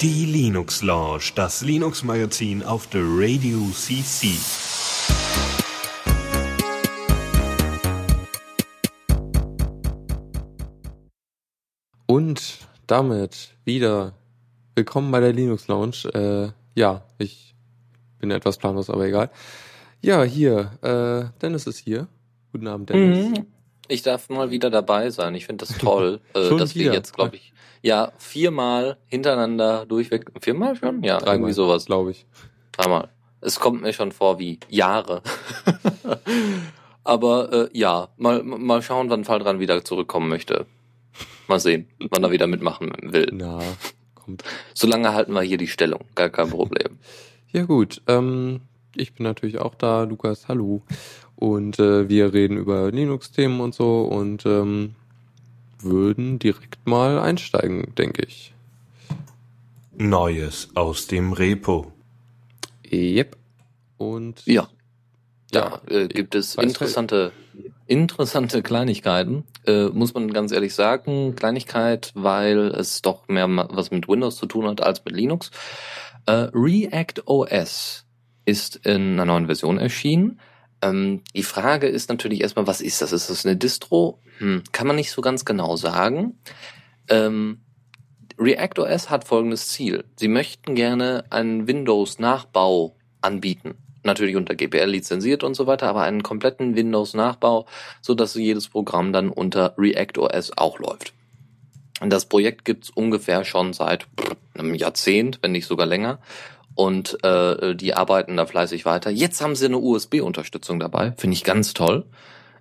Die Linux Lounge, das Linux Magazin auf der Radio CC. Und damit wieder willkommen bei der Linux Lounge. Äh, ja, ich bin etwas planlos, aber egal. Ja, hier, äh, Dennis ist hier. Guten Abend, Dennis. Mhm. Ich darf mal wieder dabei sein. Ich finde das toll, äh, dass wieder? wir jetzt, glaube ich, ja, viermal hintereinander durchweg. Viermal schon? Ja, Dreimal, irgendwie sowas. glaube ich. Dreimal. Es kommt mir schon vor wie Jahre. Aber äh, ja, mal, mal schauen, wann Fall wieder zurückkommen möchte. Mal sehen, wann er wieder mitmachen will. Na, kommt. Solange halten wir hier die Stellung, gar kein Problem. Ja gut, ähm, ich bin natürlich auch da, Lukas, hallo. Und äh, wir reden über Linux-Themen und so und ähm, würden direkt mal einsteigen, denke ich. Neues aus dem Repo. Yep. Und Ja. Da äh, gibt es interessante, interessante Kleinigkeiten, äh, muss man ganz ehrlich sagen. Kleinigkeit, weil es doch mehr was mit Windows zu tun hat als mit Linux. Äh, React OS ist in einer neuen Version erschienen. Ähm, die Frage ist natürlich erstmal, was ist das? Ist das eine Distro? Hm, kann man nicht so ganz genau sagen. Ähm, React OS hat folgendes Ziel. Sie möchten gerne einen Windows-Nachbau anbieten. Natürlich unter GPL lizenziert und so weiter, aber einen kompletten Windows-Nachbau, so dass jedes Programm dann unter React OS auch läuft. Und das Projekt gibt's ungefähr schon seit einem Jahrzehnt, wenn nicht sogar länger. Und äh, die arbeiten da fleißig weiter. Jetzt haben sie eine USB-Unterstützung dabei, finde ich ganz toll.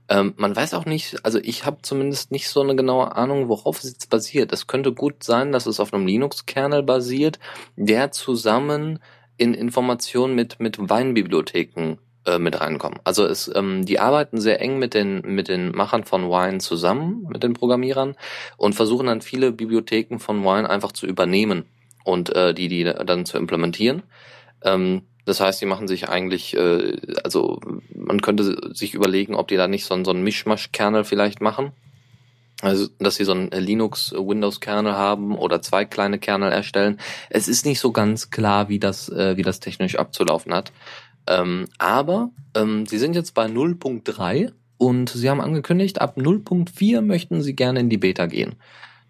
Ähm, man weiß auch nicht, also ich habe zumindest nicht so eine genaue Ahnung, worauf es jetzt basiert. Es könnte gut sein, dass es auf einem Linux-Kernel basiert, der zusammen in Informationen mit mit Wine-Bibliotheken äh, mit reinkommen. Also es, ähm, die arbeiten sehr eng mit den mit den Machern von Wine zusammen, mit den Programmierern und versuchen dann viele Bibliotheken von Wine einfach zu übernehmen und äh, die die dann zu implementieren. Ähm, das heißt, die machen sich eigentlich, äh, also man könnte sich überlegen, ob die da nicht so, einen- so einen Mischmasch-Kernel vielleicht machen. Also, dass sie so einen Linux-Windows-Kernel haben oder zwei kleine Kernel erstellen. Es ist nicht so ganz klar, wie das, äh, wie das technisch abzulaufen hat. Ähm, aber ähm, sie sind jetzt bei 0.3 und sie haben angekündigt, ab 0.4 möchten sie gerne in die Beta gehen.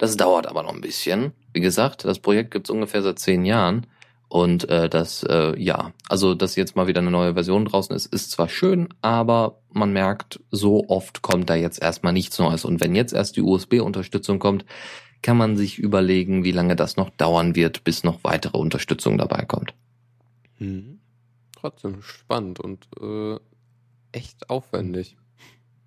Das dauert aber noch ein bisschen. Wie gesagt, das Projekt gibt's ungefähr seit zehn Jahren. Und äh, das, äh, ja, also dass jetzt mal wieder eine neue Version draußen ist, ist zwar schön, aber man merkt, so oft kommt da jetzt erstmal nichts Neues. Und wenn jetzt erst die USB-Unterstützung kommt, kann man sich überlegen, wie lange das noch dauern wird, bis noch weitere Unterstützung dabei kommt. Mhm. Trotzdem spannend und äh, echt aufwendig.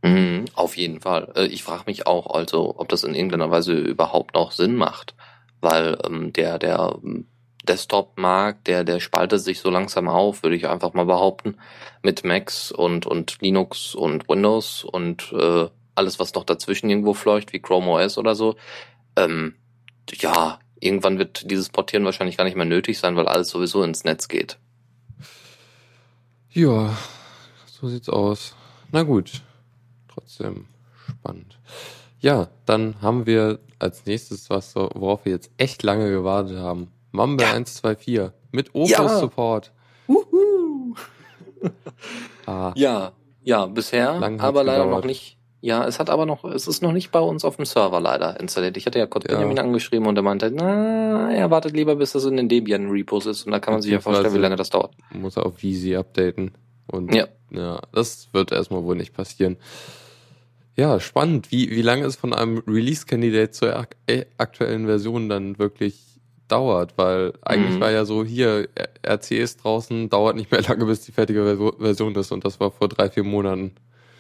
Mhm, auf jeden Fall. Äh, Ich frage mich auch, also, ob das in irgendeiner Weise überhaupt noch Sinn macht, weil ähm, der der ähm, Desktop-Markt, der der spaltet sich so langsam auf, würde ich einfach mal behaupten, mit Macs und und Linux und Windows und äh, alles, was noch dazwischen irgendwo fleucht, wie Chrome OS oder so. Ähm, ja, irgendwann wird dieses Portieren wahrscheinlich gar nicht mehr nötig sein, weil alles sowieso ins Netz geht. Ja, so sieht's aus. Na gut, trotzdem spannend. Ja, dann haben wir als nächstes was, worauf wir jetzt echt lange gewartet haben. Mumble Ja. 124 mit Opus Ja. Support. Ah, Ja, ja, bisher, Lang aber leider gedauert. noch nicht. Ja, es hat aber noch, es ist noch nicht bei uns auf dem Server leider installiert. Ich hatte ja kurz Ja. Benjamin angeschrieben und er meinte, na, er wartet lieber, bis das in den Debian Repos ist und da kann man sich ja vorstellen, wie lange das dauert. muss er auf Visi updaten. Und Ja. ja, das wird erstmal wohl nicht passieren. Ja, spannend, wie, wie lange es von einem Release-Candidate zur ak äh, aktuellen Version dann wirklich dauert, weil eigentlich Mhm. war ja so, hier, RC ist draußen, dauert nicht mehr lange, bis die fertige Version ist und das war vor drei, vier Monaten.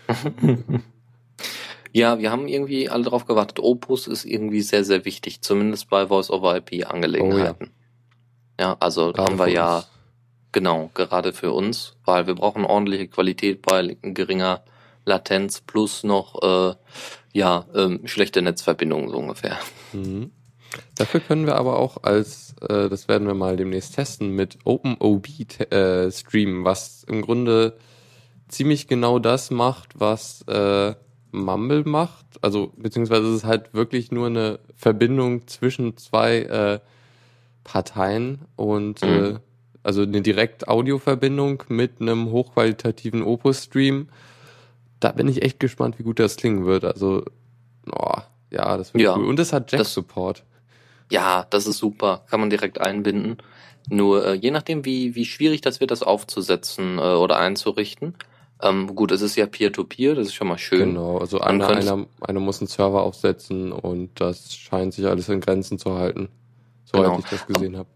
Ja, wir haben irgendwie alle drauf gewartet. Opus ist irgendwie sehr, sehr wichtig, zumindest bei Voice-over-IP-Angelegenheiten. ja. also Gerade haben wir ja, uns. genau, gerade für uns, weil wir brauchen ordentliche Qualität bei geringer Latenz plus noch, äh, ja, ähm, schlechte Netzverbindungen so ungefähr. Mhm. Dafür können wir aber auch als, äh, das werden wir mal demnächst testen, mit OpenOB te- äh, streamen, was im Grunde ziemlich genau das macht, was äh, Mumble macht. Also, beziehungsweise es ist halt wirklich nur eine Verbindung zwischen zwei äh, Parteien und Mhm. äh, also eine direkt Audioverbindung mit einem hochqualitativen Opus-Stream. Da bin ich echt gespannt, wie gut das klingen wird. Also, oh, ja, das wird Ja, cool. Und es hat Jack-Support. Ja, das ist super. Kann man direkt einbinden. Nur äh, je nachdem, wie, wie schwierig das wird, das aufzusetzen äh, oder einzurichten. Ähm, gut, es ist ja Peer-to-Peer, das ist schon mal schön. Genau, also einer, einer, einer muss einen Server aufsetzen und das scheint sich alles in Grenzen zu halten. Soweit Genau. ich das gesehen habe.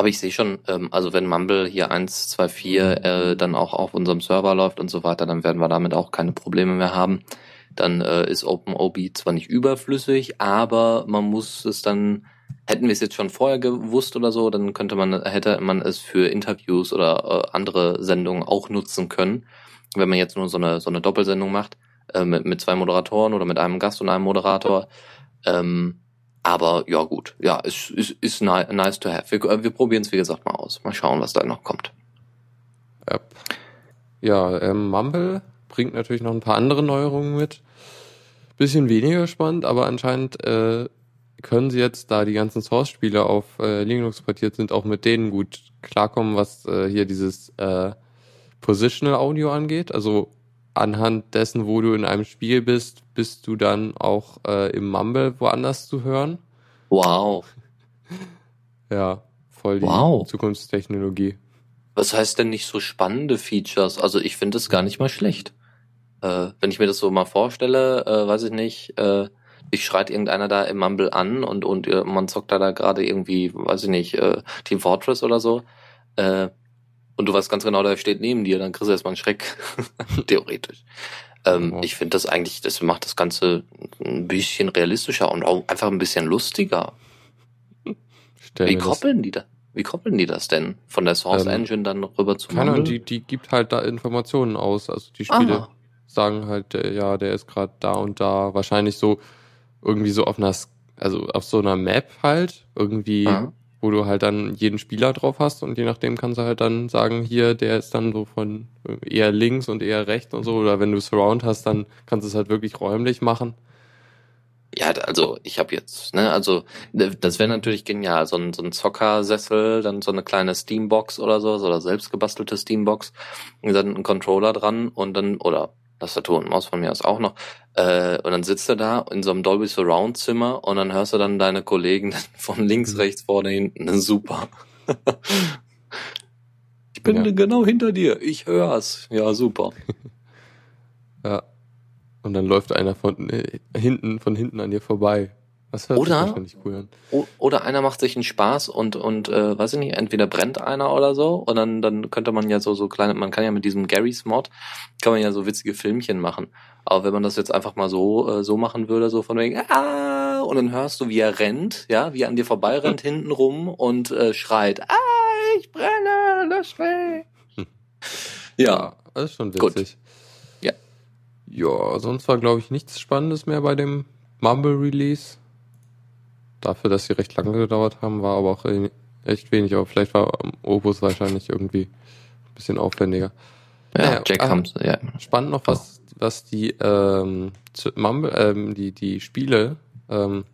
Aber ich sehe schon, ähm, also wenn Mumble hier 1, 2, 4 äh, dann auch auf unserem Server läuft und so weiter, dann werden wir damit auch keine Probleme mehr haben. Dann äh, ist OpenOB zwar nicht überflüssig, aber man muss es dann, hätten wir es jetzt schon vorher gewusst oder so, dann könnte man, hätte man es für Interviews oder äh, andere Sendungen auch nutzen können. Wenn man jetzt nur so eine, so eine Doppelsendung macht, äh, mit, mit zwei Moderatoren oder mit einem Gast und einem Moderator. Ähm, aber ja gut, ja, ist, ist, ist ni nice to have. Wir, wir probieren es wie gesagt mal aus. Mal schauen, was da noch kommt. Yep. Ja, ähm, Mumble bringt natürlich noch ein paar andere Neuerungen mit. Bisschen weniger spannend, aber anscheinend äh, können sie jetzt, da die ganzen Source-Spiele auf äh, Linux portiert sind, auch mit denen gut klarkommen, was äh, hier dieses äh, Positional Audio angeht. Also anhand dessen, wo du in einem Spiel bist, bist du dann auch äh, im Mumble woanders zu hören. Wow. Ja, voll die Wow. Zukunftstechnologie. Was heißt denn nicht so spannende Features? Also ich finde es gar nicht mal schlecht. Äh, wenn ich mir das so mal vorstelle, äh, weiß ich nicht, äh, ich schreit irgendeiner da im Mumble an und, und äh, man zockt da, da gerade irgendwie, weiß ich nicht, äh, Team Fortress oder so. Und du weißt ganz genau, der steht neben dir, dann kriegst du erstmal einen Schreck. Theoretisch. Ähm, Ja. Ich finde das eigentlich, das macht das Ganze ein bisschen realistischer und auch einfach ein bisschen lustiger. Stell Wie koppeln die da? Wie koppeln die das denn? Von der Source Ähm, Engine dann rüber zu Keine Ahnung, die, die gibt halt da Informationen aus. Also die Spiele Aha. sagen halt, ja, der ist gerade da und da. Wahrscheinlich so irgendwie so auf einer, also auf so einer Map halt, irgendwie, Aha. Wo du halt dann jeden Spieler drauf hast und je nachdem kannst du halt dann sagen, hier, der ist dann so von eher links und eher rechts und so. Oder wenn du Surround hast, dann kannst du es halt wirklich räumlich machen. Ja, also ich habe jetzt, ne, also das wäre natürlich genial, so ein, so ein Zockersessel, dann so eine kleine Steambox oder so, oder selbstgebastelte Steambox, und dann ein Controller dran und dann, oder Tastatur und Maus von mir aus auch noch, äh, und dann sitzt du da in so einem Dolby Surround Zimmer und dann hörst du dann deine Kollegen von links, Mhm. rechts, vorne, hinten, super. ich bin Ja. genau hinter dir, ich hör's, ja, super. Ja. Und dann läuft einer von äh, hinten, von hinten an dir vorbei. Das hört sich Oder- cool Oder einer macht sich einen Spaß und und äh, weiß ich nicht, entweder brennt einer oder so und dann dann könnte man ja so so kleine, man kann ja mit diesem Garry's Mod kann man ja so witzige Filmchen machen. Aber wenn man das jetzt einfach mal so äh, so machen würde, so von wegen ah und dann hörst du, wie er rennt, ja, wie er an dir vorbei rennt hinten rum und äh, schreit, ah ich brenne, lösch mich. Ja, das ist schon Gut. witzig. Ja. Ja, sonst war, glaube ich, nichts Spannendes mehr bei dem Mumble-Release. Dafür, dass sie recht lange gedauert haben, war aber auch echt wenig. Aber vielleicht war Opus wahrscheinlich irgendwie ein bisschen aufwendiger. ja, Naja, Jack ah. Comes, ja. Spannend noch, was, was die, ähm, Mumble, ähm, die, die Spiele ähm,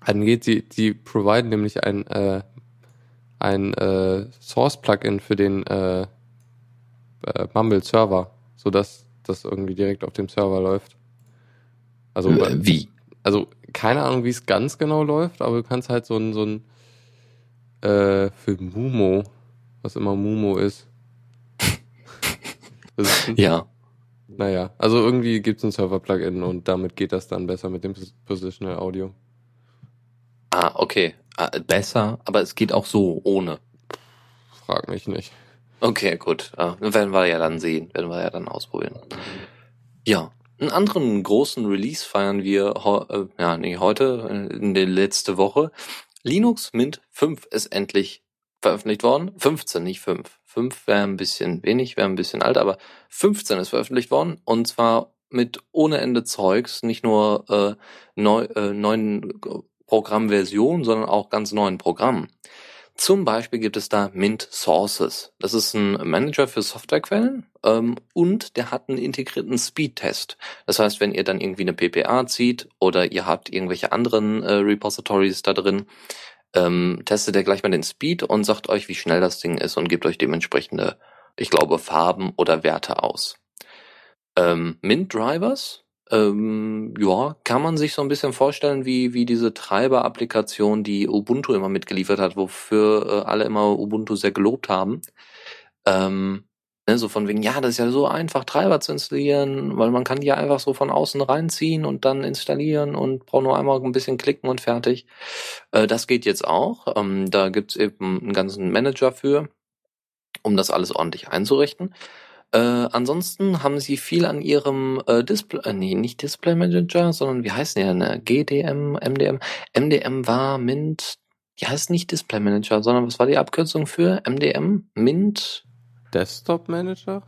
angeht. Sie, sie providen nämlich ein, äh, ein äh, Source-Plugin für den äh, äh, Mumble-Server, sodass das irgendwie direkt auf dem Server läuft. Also, Äh, Wie? also keine Ahnung, wie es ganz genau läuft, aber du kannst halt so ein, so ein äh, für Mumo, was immer Mumo ist. Ist Ja. naja, also irgendwie gibt es ein Server-Plugin und damit geht das dann besser mit dem Pos- Positional Audio. Ah, okay. Ah, besser, aber es geht auch so ohne. Frag mich nicht. Okay, gut. Ah, werden wir ja dann sehen, werden wir ja dann ausprobieren. Ja, einen anderen großen Release feiern wir, äh, ja, nee, heute, äh, in der letzte Woche. Linux Mint 5 ist endlich veröffentlicht worden. 15, nicht 5. 5 wäre ein bisschen wenig, wäre ein bisschen alt, aber 15 ist veröffentlicht worden und zwar mit ohne Ende Zeugs, nicht nur äh, neu, äh, neuen Programmversionen, sondern auch ganz neuen Programmen. Zum Beispiel gibt es da Mint Sources. Das ist ein Manager für Softwarequellen ähm, und der hat einen integrierten Speed-Test. Das heißt, wenn ihr dann irgendwie eine PPA zieht oder ihr habt irgendwelche anderen äh, Repositories da drin, ähm, testet er gleich mal den Speed und sagt euch, wie schnell das Ding ist und gibt euch dementsprechende, ich glaube, Farben oder Werte aus. Ähm, Mint Drivers ähm, ja, kann man sich so ein bisschen vorstellen, wie, wie diese Treiber-Applikation, die Ubuntu immer mitgeliefert hat, wofür äh, alle immer Ubuntu sehr gelobt haben. Ähm, ne, so von wegen, ja, das ist ja so einfach, Treiber zu installieren, weil man kann die ja einfach so von außen reinziehen und dann installieren und braucht nur einmal ein bisschen klicken und fertig. Äh, das geht jetzt auch. Ähm, da gibt's eben einen ganzen Manager für, um das alles ordentlich einzurichten. Äh, ansonsten haben sie viel an ihrem äh, Display, äh, nee, nicht Display Manager, sondern wie heißt der, ne? GDM, MDM. MDM war Mint, die heißt nicht Display Manager, sondern was war die Abkürzung für MDM? Mint? Desktop Manager?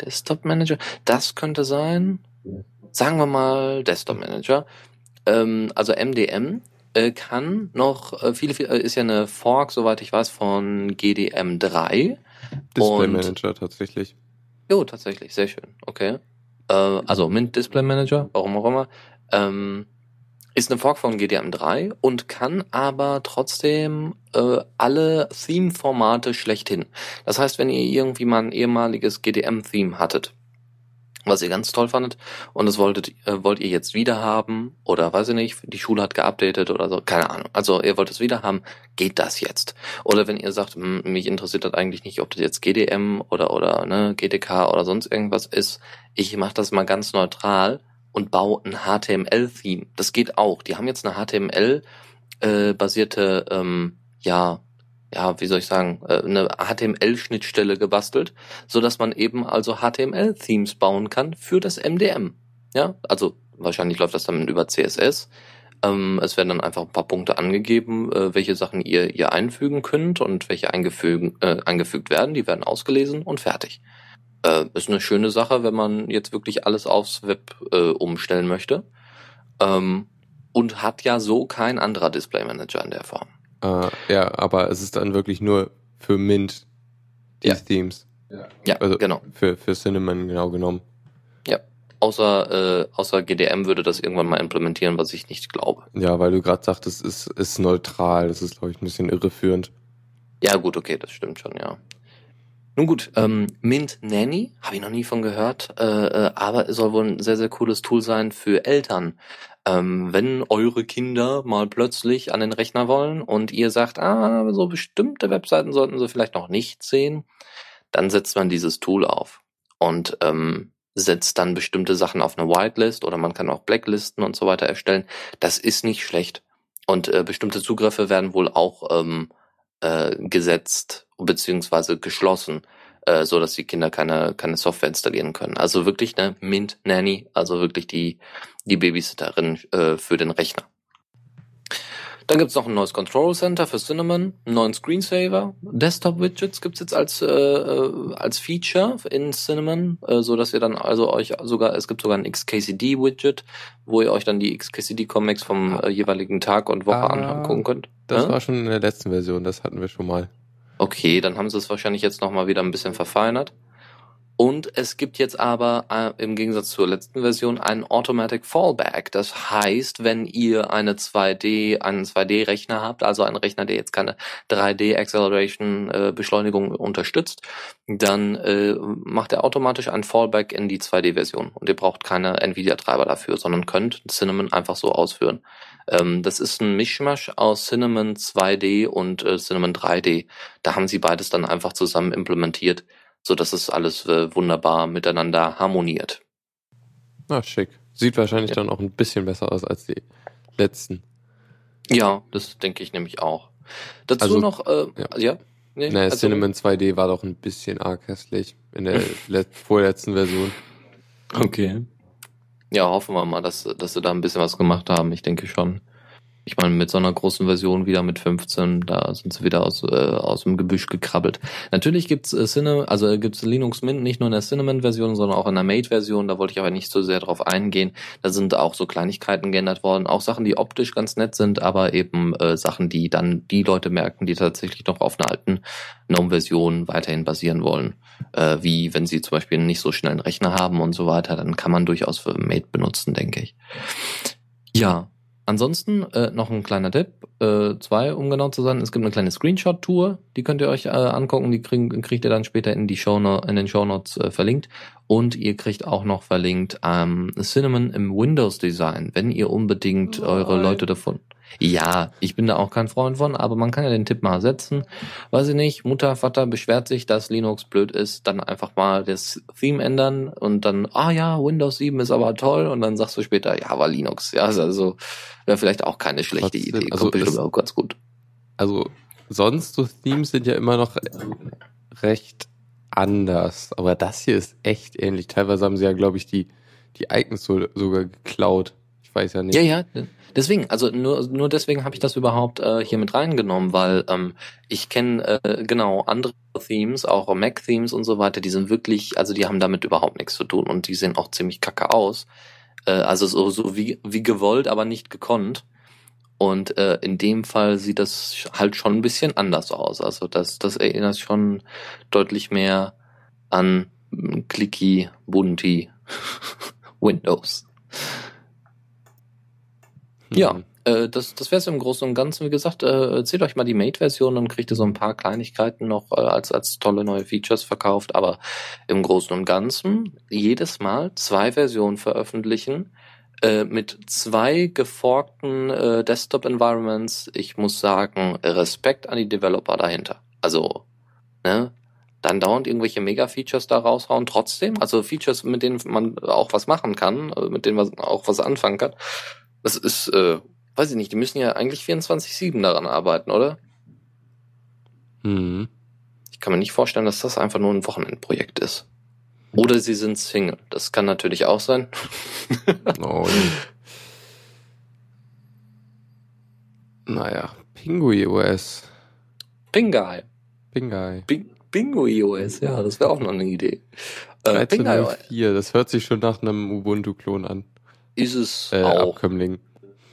Desktop Manager? Das könnte sein. Sagen wir mal Desktop Manager. Ähm, also MDM äh, kann noch äh, viele, viele, äh, ist ja eine Fork, soweit ich weiß, von GDM3. Display Manager tatsächlich. Jo, tatsächlich, sehr schön. Okay. Äh, also Mint Display Manager, warum auch immer, ähm, ist eine Fork von GDM3 und kann aber trotzdem äh, alle Theme-Formate schlechthin. Das heißt, wenn ihr irgendwie mal ein ehemaliges GDM-Theme hattet, was ihr ganz toll fandet und das wolltet, äh, wollt ihr jetzt wieder haben oder weiß ich nicht, die Schule hat geupdatet oder so, keine Ahnung. Also ihr wollt es wieder haben, geht das jetzt. Oder wenn ihr sagt, hm, mich interessiert das eigentlich nicht, ob das jetzt GDM oder oder ne, GTK oder sonst irgendwas ist, ich mache das mal ganz neutral und baue ein HTML-Theme. Das geht auch. Die haben jetzt eine HTML äh, ähm, ja, ja, wie soll ich sagen, äh, eine HTML-Schnittstelle gebastelt, so dass man eben also HTML-Themes bauen kann für das MDM. Ja, also wahrscheinlich läuft das dann über CSS. Ähm, es werden dann einfach ein paar Punkte angegeben, äh, welche Sachen ihr, ihr einfügen könnt und welche eingefügen, äh, eingefügt werden. Die werden ausgelesen und fertig. Äh, ist eine schöne Sache, wenn man jetzt wirklich alles aufs Web äh, umstellen möchte. Ähm, und hat ja so kein anderer Display Manager in der Form. Äh, ja, aber es ist dann wirklich nur für Mint die Ja. Themes. Ja, Also genau. für, für Cinnamon genau genommen. Außer, äh, außer GDM würde das irgendwann mal implementieren, was ich nicht glaube. Ja, weil du gerade sagtest, es ist, ist neutral. Das ist, glaube ich, ein bisschen irreführend. Ja, gut, okay, das stimmt schon, ja. Nun gut, ähm, Mint Nanny, habe ich noch nie von gehört, äh, äh, aber soll wohl ein sehr, sehr cooles Tool sein für Eltern. Ähm, wenn eure Kinder mal plötzlich an den Rechner wollen und ihr sagt, ah, so bestimmte Webseiten sollten sie vielleicht noch nicht sehen, dann setzt man dieses Tool auf und ähm, setzt dann bestimmte Sachen auf eine Whitelist oder man kann auch Blacklisten und so weiter erstellen. Das ist nicht schlecht. Und äh, bestimmte Zugriffe werden wohl auch ähm, äh, gesetzt beziehungsweise geschlossen, äh, so dass die Kinder keine keine Software installieren können. Also wirklich eine Mint Nanny, also wirklich die die Babysitterin äh, für den Rechner. Dann gibt's noch ein neues Control Center für Cinnamon, einen neuen Screensaver, Desktop Widgets gibt's jetzt als äh, äh, als Feature in Cinnamon, äh, so dass ihr dann also euch sogar es gibt sogar ein XKCD Widget, wo ihr euch dann die XKCD Comics vom äh, jeweiligen Tag und Woche Ah, angucken könnt. Das Ja? war schon in der letzten Version, das hatten wir schon mal. Okay, dann haben sie es wahrscheinlich jetzt nochmal wieder ein bisschen verfeinert. Und es gibt jetzt aber äh, im Gegensatz zur letzten Version einen Automatic Fallback. Das heißt, wenn ihr eine 2D, einen 2D-Rechner habt, also einen Rechner, der jetzt keine 3D Acceleration äh, Beschleunigung unterstützt, dann äh, macht er automatisch einen Fallback in die 2D-Version. Und ihr braucht keine Nvidia-Treiber dafür, sondern könnt Cinnamon einfach so ausführen. Ähm, das ist ein Mischmasch aus Cinnamon 2D und äh, Cinnamon 3D. Da haben sie beides dann einfach zusammen implementiert, so dass es alles äh, wunderbar miteinander harmoniert. Ah, schick. Sieht wahrscheinlich Ja. dann auch ein bisschen besser aus als die letzten. Ja, das denke ich nämlich auch. Dazu Also, noch, äh, ja. ja. Nee, Naja, also- Cinnamon 2D war doch ein bisschen arg hässlich in der let vorletzten Version. Okay. Ja, hoffen wir mal, dass, dass sie da ein bisschen was gemacht haben. Ich denke schon. Ich meine, mit so einer großen Version wieder mit 15, da sind sie wieder aus, äh, aus dem Gebüsch gekrabbelt. Natürlich gibt's äh, Cine, also gibt's Linux Mint nicht nur in der Cinnamon-Version, sondern auch in der Mate-Version. Da wollte ich aber nicht so sehr drauf eingehen. Da sind auch so Kleinigkeiten geändert worden, auch Sachen, die optisch ganz nett sind, aber eben äh, Sachen, die dann die Leute merken, die tatsächlich noch auf einer alten GNOME-Version weiterhin basieren wollen. Äh, wie wenn sie zum Beispiel nicht so schnell einen Rechner haben und so weiter, dann kann man durchaus für Mate benutzen, denke ich. Ja, Ansonsten äh, noch ein kleiner Tipp, äh, zwei, um genau zu sein. Es gibt eine kleine Screenshot-Tour, die könnt ihr euch äh, angucken, die krieg, kriegt ihr dann später in, die Show in den Show Notes äh, verlinkt. Und ihr kriegt auch noch verlinkt ähm, Cinnamon im Windows-Design, wenn ihr unbedingt eure Leute davon ja, ich bin da auch kein Freund von, aber man kann ja den Tipp mal setzen. Weiß ich nicht, Mutter, Vater beschwert sich, dass Linux blöd ist, dann einfach mal das Theme ändern und dann, ah ja, Windows 7 ist aber toll und dann sagst du später, ja, war Linux. Ja, also wäre vielleicht auch keine schlechte Trotzdem, Idee. also Kommt bestimmt ist- auch ganz gut. Also sonst so Themes sind ja immer noch recht anders, aber das hier ist echt ähnlich. Teilweise haben sie ja, glaube ich, die die Icons so, sogar geklaut. Ich weiß ja nicht. Ja, ja. Deswegen, also nur, nur deswegen habe ich das überhaupt äh, hier mit reingenommen, weil ähm, ich kenne äh, genau andere Themes, auch Mac-Themes und so weiter, die sind wirklich, also die haben damit überhaupt nichts zu tun und die sehen auch ziemlich kacke aus. Äh, also so, so wie, wie gewollt, aber nicht gekonnt. Und äh, in dem Fall sieht das halt schon ein bisschen anders aus. Also das, das erinnert schon deutlich mehr an Clicky, Bunti, Windows. Ja, Hm. äh, das, das wäre es im Großen und Ganzen. Wie gesagt, äh, zählt euch mal die Mate-Version, dann kriegt ihr so ein paar Kleinigkeiten noch äh, als, als tolle neue Features verkauft. Aber im Großen und Ganzen jedes Mal zwei Versionen veröffentlichen äh, mit zwei geforkten äh, Desktop-Environments. Ich muss sagen, Respekt an die Developer dahinter. Also, ne? Dann dauernd irgendwelche Mega-Features da raushauen, trotzdem. Also Features, mit denen man auch was machen kann, äh, mit denen man auch was anfangen kann. Das ist, äh, weiß ich nicht, die müssen ja eigentlich 24-7 daran arbeiten, oder? Hm. Ich kann mir nicht vorstellen, dass das einfach nur ein Wochenendprojekt ist. Oder sie sind Single. Das kann natürlich auch sein. Oh, je. naja, Pingui OS. Pinguy. Pinguy. Ping Pinguy OS, ja, das wäre auch noch eine Idee. Äh, Pinguy OS 13.04, das hört sich schon nach einem Ubuntu-Klon an. Ist es Äh, auch. Abkömmling.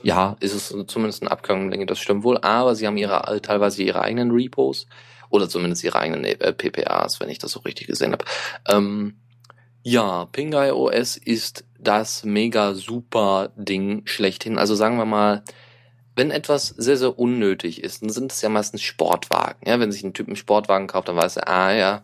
Ja, ist es zumindest ein Abkömmling, das stimmt wohl. Aber sie haben ihre teilweise ihre eigenen Repos oder zumindest ihre eigenen äh, PPAs, wenn ich das so richtig gesehen habe. Ähm, ja, Pinguy OS ist das mega super Ding schlechthin. Also sagen wir mal, wenn etwas sehr, sehr unnötig ist, dann sind es ja meistens Sportwagen. Ja, wenn sich ein Typ einen Sportwagen kauft, dann weiß er, ah ja,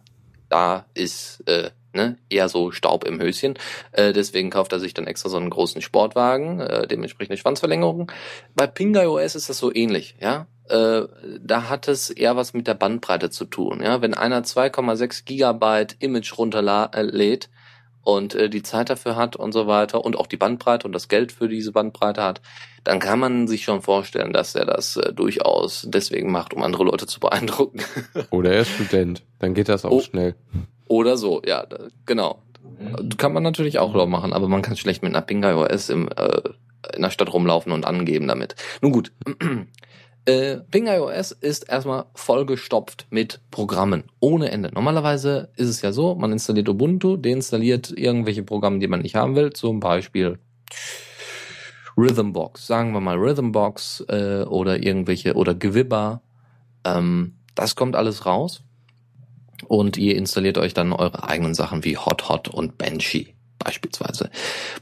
da ist äh, ne, eher so Staub im Höschen. Äh, deswegen kauft er sich dann extra so einen großen Sportwagen, äh, dementsprechend eine Schwanzverlängerung. Bei Pinguy OS ist das so ähnlich, ja. Äh, da hat es eher was mit der Bandbreite zu tun, ja. Wenn einer 2,6 Gigabyte Image runterlädt und äh, die Zeit dafür hat und so weiter und auch die Bandbreite und das Geld für diese Bandbreite hat, dann kann man sich schon vorstellen, dass er das äh, durchaus deswegen macht, um andere Leute zu beeindrucken. Oder er ist Student. Dann geht das auch Oh. schnell. Oder so, ja, da- genau. Kann man natürlich auch noch machen, aber man kann schlecht mit einer Pinguy OS im, äh, in der Stadt rumlaufen und angeben damit. Nun gut. Äh, Pinguy OS ist erstmal vollgestopft mit Programmen. Ohne Ende. Normalerweise ist es ja so, man installiert Ubuntu, deinstalliert irgendwelche Programme, die man nicht haben will. Zum Beispiel Rhythmbox. Sagen wir mal Rhythmbox äh, oder irgendwelche, oder Gewibber. Ähm, das kommt alles raus und ihr installiert euch dann eure eigenen Sachen wie Hot Hot und Banshee beispielsweise.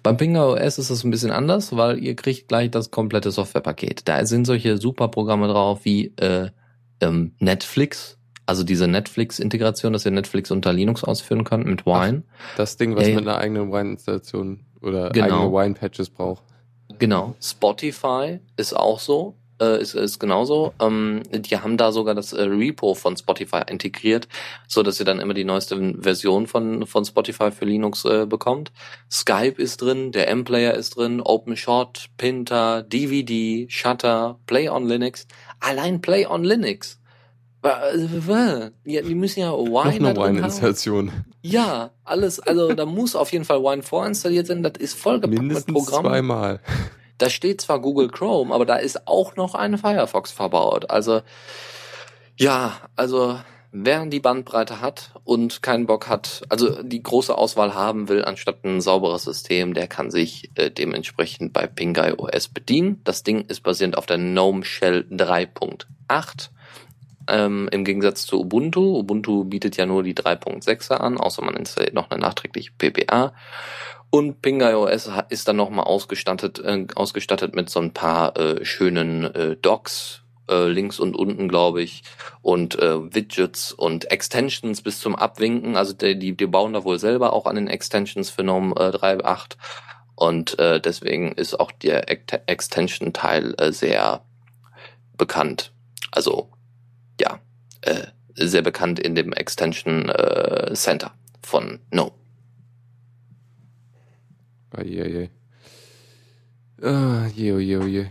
Beim Pinger OS ist es ein bisschen anders, weil ihr kriegt gleich das komplette Softwarepaket. Da sind solche super Programme drauf wie äh, ähm, Netflix, also diese Netflix-Integration, dass ihr Netflix unter Linux ausführen könnt mit Wine. Das Ding, was Ja, ja. mit einer eigenen Wine-Installation oder Genau. eigene Wine-Patches braucht. Genau. Spotify ist auch so. Äh, ist, ist genauso. Ähm, die haben da sogar das äh, Repo von Spotify integriert, so dass ihr dann immer die neueste Version von, von Spotify für Linux äh, bekommt. Skype ist drin, der M-Player ist drin, OpenShot, Pinter, DVD, Shutter, Play on Linux. Allein Play on Linux. Wa- Ja, die müssen ja Noch Wine da eine. Wine-Installation. Ja, alles, also da muss auf jeden Fall Wine vorinstalliert sein. Das ist vollgepackt mit Mindestens Programmen. zweimal. Da steht zwar Google Chrome, aber da ist auch noch ein Firefox verbaut. Also ja, also wer die Bandbreite hat und keinen Bock hat, also die große Auswahl haben will, anstatt ein sauberes System, der kann sich äh, dementsprechend bei Pinguy OS bedienen. Das Ding ist basierend auf der GNOME Shell 3.8. Ähm, Im Gegensatz zu Ubuntu. Ubuntu bietet ja nur die 3.6er an, außer man installiert noch eine nachträgliche PPA. Und PingIOS ist dann nochmal ausgestattet, äh, ausgestattet mit so ein paar äh, schönen äh, Docs, äh, links und unten, glaube ich, und äh, Widgets und Extensions bis zum Abwinken. Also die, die, bauen da wohl selber auch an den Extensions für GNOME äh, 3.8. Und äh, deswegen ist auch der Extension-Teil äh, sehr bekannt. Also ja, äh, sehr bekannt in dem Extension äh, Center von GNOME. Eieiei. Ah, je, oh je, oh je.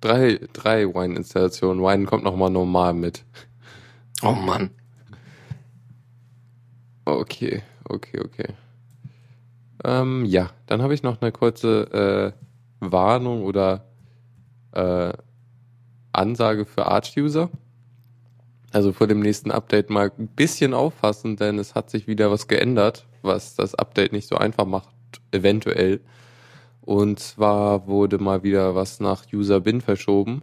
Drei, drei Wine-Installationen. Wine kommt nochmal normal mit. Oh Mann. Okay, okay, okay. Ähm, ja, dann habe ich noch eine kurze äh, Warnung oder äh, Ansage für Arch-User. Also vor dem nächsten Update mal ein bisschen aufpassen, denn es hat sich wieder was geändert, was das Update nicht so einfach macht eventuell. Und zwar wurde mal wieder was nach User Bin verschoben.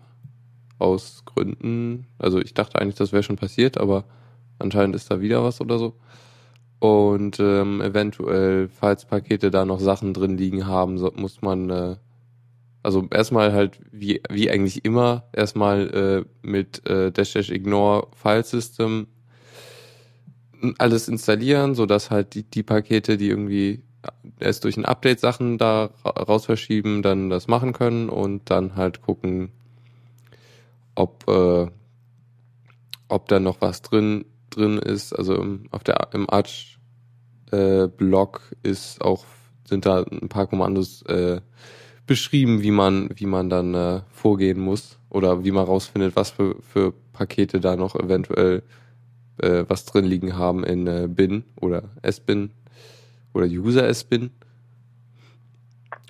Aus Gründen. Also ich dachte eigentlich, das wäre schon passiert, aber anscheinend ist da wieder was oder so. Und ähm, eventuell, falls Pakete da noch Sachen drin liegen haben, so, muss man äh, also erstmal halt wie, wie eigentlich immer erstmal äh, mit äh, dash dash ignore File System alles installieren, so dass halt die, die Pakete, die irgendwie erst durch ein Update Sachen da raus verschieben, dann das machen können und dann halt gucken, ob, äh, ob da noch was drin, drin ist. Also im, auf der, im Arch äh, Blog ist auch, sind da ein paar Kommandos äh, beschrieben, wie man, wie man dann äh, vorgehen muss oder wie man rausfindet, was für, für Pakete da noch eventuell äh, was drin liegen haben in äh, Bin oder S-Bin oder User es bin.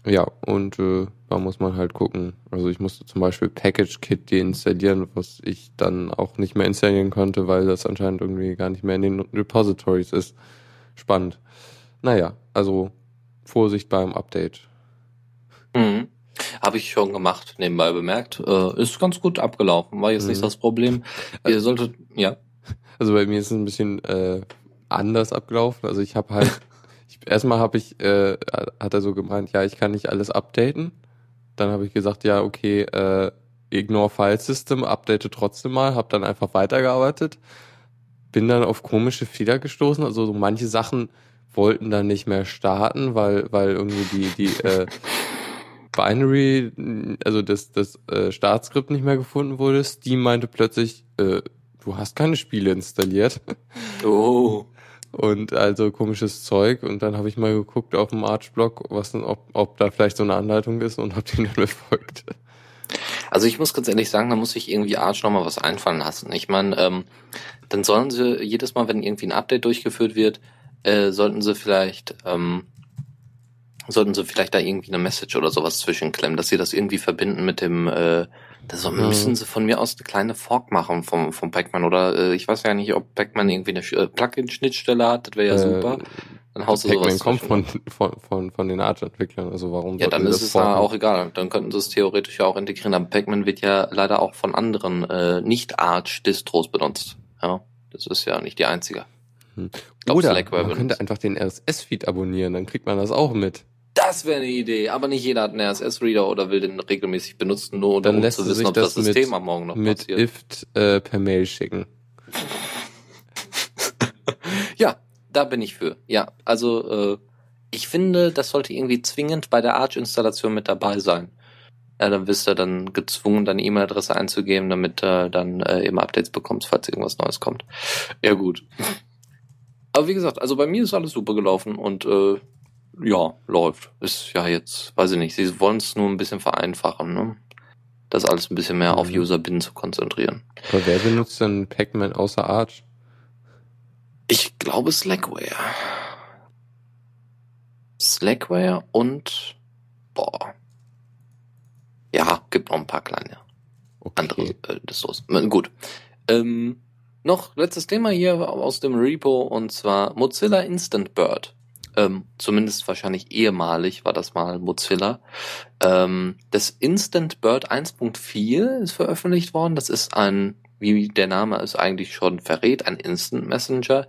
Ja, und äh, da muss man halt gucken. Also ich musste zum Beispiel Package Kit deinstallieren, was ich dann auch nicht mehr installieren konnte, weil das anscheinend irgendwie gar nicht mehr in den Repositories ist. Spannend. Naja, also Vorsicht beim Update. Mhm. Habe ich schon gemacht, nebenbei bemerkt. Äh, ist ganz gut abgelaufen, war jetzt mhm. nicht das Problem. Ihr solltet, ja. Also bei mir ist es ein bisschen äh, anders abgelaufen. Also ich habe halt erstmal habe ich, äh, hat er so gemeint, ja, ich kann nicht alles updaten. Dann habe ich gesagt, ja, okay, äh, ignore File System, update trotzdem mal, habe dann einfach weitergearbeitet. Bin dann auf komische Fehler gestoßen, also so manche Sachen wollten dann nicht mehr starten, weil weil irgendwie die die äh, Binary, also das das äh, Startskript nicht mehr gefunden wurde. Steam meinte plötzlich, äh, du hast keine Spiele installiert. Oh und also komisches Zeug. Und dann habe ich mal geguckt auf dem Archblog, was ob, ob da vielleicht so eine Anleitung ist und habe die dann befolgt. Also ich muss ganz ehrlich sagen, da muss ich irgendwie Arch nochmal was einfallen lassen. Ich meine, ähm, dann sollen sie jedes Mal, wenn irgendwie ein Update durchgeführt wird, äh, sollten sie vielleicht ähm, sollten sie vielleicht da irgendwie eine Message oder sowas zwischenklemmen, dass sie das irgendwie verbinden mit dem äh, da so, müssen mhm. sie von mir aus eine kleine Fork machen vom, vom Pac-Man oder äh, ich weiß ja nicht, ob Pac-Man irgendwie eine äh, Plugin-Schnittstelle hat, das wäre ja äh, super. Dann haust du sowas kommt von, von, von, von den Arch-Entwicklern, also warum Ja, dann ist es da auch egal. Dann könnten sie es theoretisch ja auch integrieren. Aber Pac-Man wird ja leider auch von anderen äh, Nicht-Arch-Distros benutzt. Ja, das ist ja nicht die einzige. Hm. Oder man benutzt. könnte einfach den RSS-Feed abonnieren, dann kriegt man das auch mit. Das wäre eine Idee, aber nicht jeder hat einen RSS-Reader oder will den regelmäßig benutzen, nur Dann um zu wissen, ob das, das System am Morgen noch mit passiert. IFT äh, per Mail schicken. ja, da bin ich für. Ja, also äh, ich finde, das sollte irgendwie zwingend bei der Arch-Installation mit dabei sein. Ja, dann bist du dann gezwungen, deine E-Mail-Adresse einzugeben, damit du äh, dann äh, eben Updates bekommst, falls irgendwas Neues kommt. Ja, gut. Aber wie gesagt, also bei mir ist alles super gelaufen und äh, ja, läuft. Ist ja jetzt, weiß ich nicht, sie wollen es nur ein bisschen vereinfachen, ne? Das alles ein bisschen mehr mhm. auf User-Bin zu konzentrieren. Aber wer benutzt denn Pac-Man außer Arch? Ich glaube Slackware. Slackware und boah. Ja, gibt noch ein paar kleine Okay. andere äh, Distros. Gut. Ähm, noch letztes Thema hier aus dem Repo und zwar Mozilla Instant Bird. Ähm, zumindest wahrscheinlich ehemalig war das mal Mozilla. Ähm, das Instant Bird 1.4 ist veröffentlicht worden. Das ist ein, wie der Name es eigentlich schon verrät, ein Instant Messenger.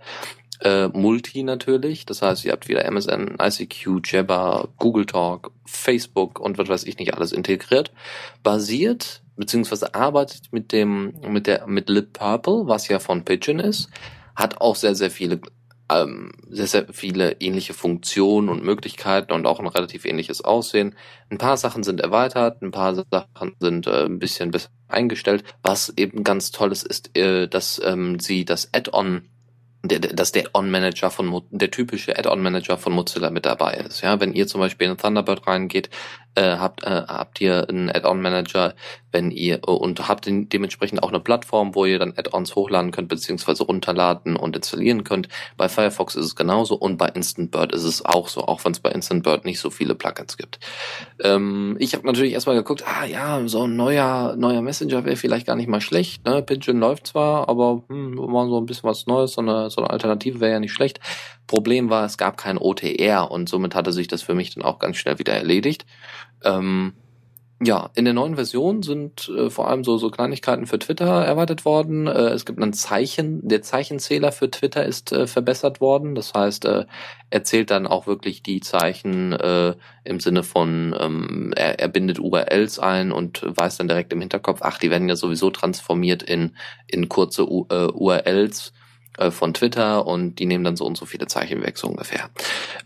Äh, Multi natürlich. Das heißt, ihr habt wieder MSN, ICQ, Jabber, Google Talk, Facebook und was weiß ich nicht alles integriert. Basiert beziehungsweise arbeitet mit dem mit der mit Lip Purple, was ja von Pigeon ist, hat auch sehr sehr viele ähm, sehr sehr viele ähnliche Funktionen und Möglichkeiten und auch ein relativ ähnliches Aussehen. Ein paar Sachen sind erweitert, ein paar Sachen sind äh, ein bisschen besser eingestellt. Was eben ganz toll ist, äh, dass ähm, sie das Add-on dass der Add-on-Manager von der typische Add-on-Manager von Mozilla mit dabei ist. Ja, wenn ihr zum Beispiel in Thunderbird reingeht, äh, habt äh, habt ihr einen Add-on-Manager, wenn ihr äh, und habt dementsprechend auch eine Plattform, wo ihr dann Add-ons hochladen könnt beziehungsweise runterladen und installieren könnt. Bei Firefox ist es genauso und bei Instant Bird ist es auch so, auch wenn es bei Instant Bird nicht so viele Plugins gibt. Ähm, ich habe natürlich erstmal geguckt, ah ja, so ein neuer neuer Messenger wäre vielleicht gar nicht mal schlecht. Ne? Pigeon läuft zwar, aber hm, mal so ein bisschen was Neues, so eine, so eine Alternative wäre ja nicht schlecht. Problem war, es gab kein OTR und somit hatte sich das für mich dann auch ganz schnell wieder erledigt. Ähm, ja, in der neuen Version sind äh, vor allem so, so Kleinigkeiten für Twitter erweitert worden. Äh, es gibt ein Zeichen, der Zeichenzähler für Twitter ist äh, verbessert worden. Das heißt, äh, er zählt dann auch wirklich die Zeichen äh, im Sinne von, ähm, er, er bindet URLs ein und weiß dann direkt im Hinterkopf, ach, die werden ja sowieso transformiert in, in kurze U äh, URLs äh, von Twitter und die nehmen dann so und so viele Zeichen weg, so ungefähr.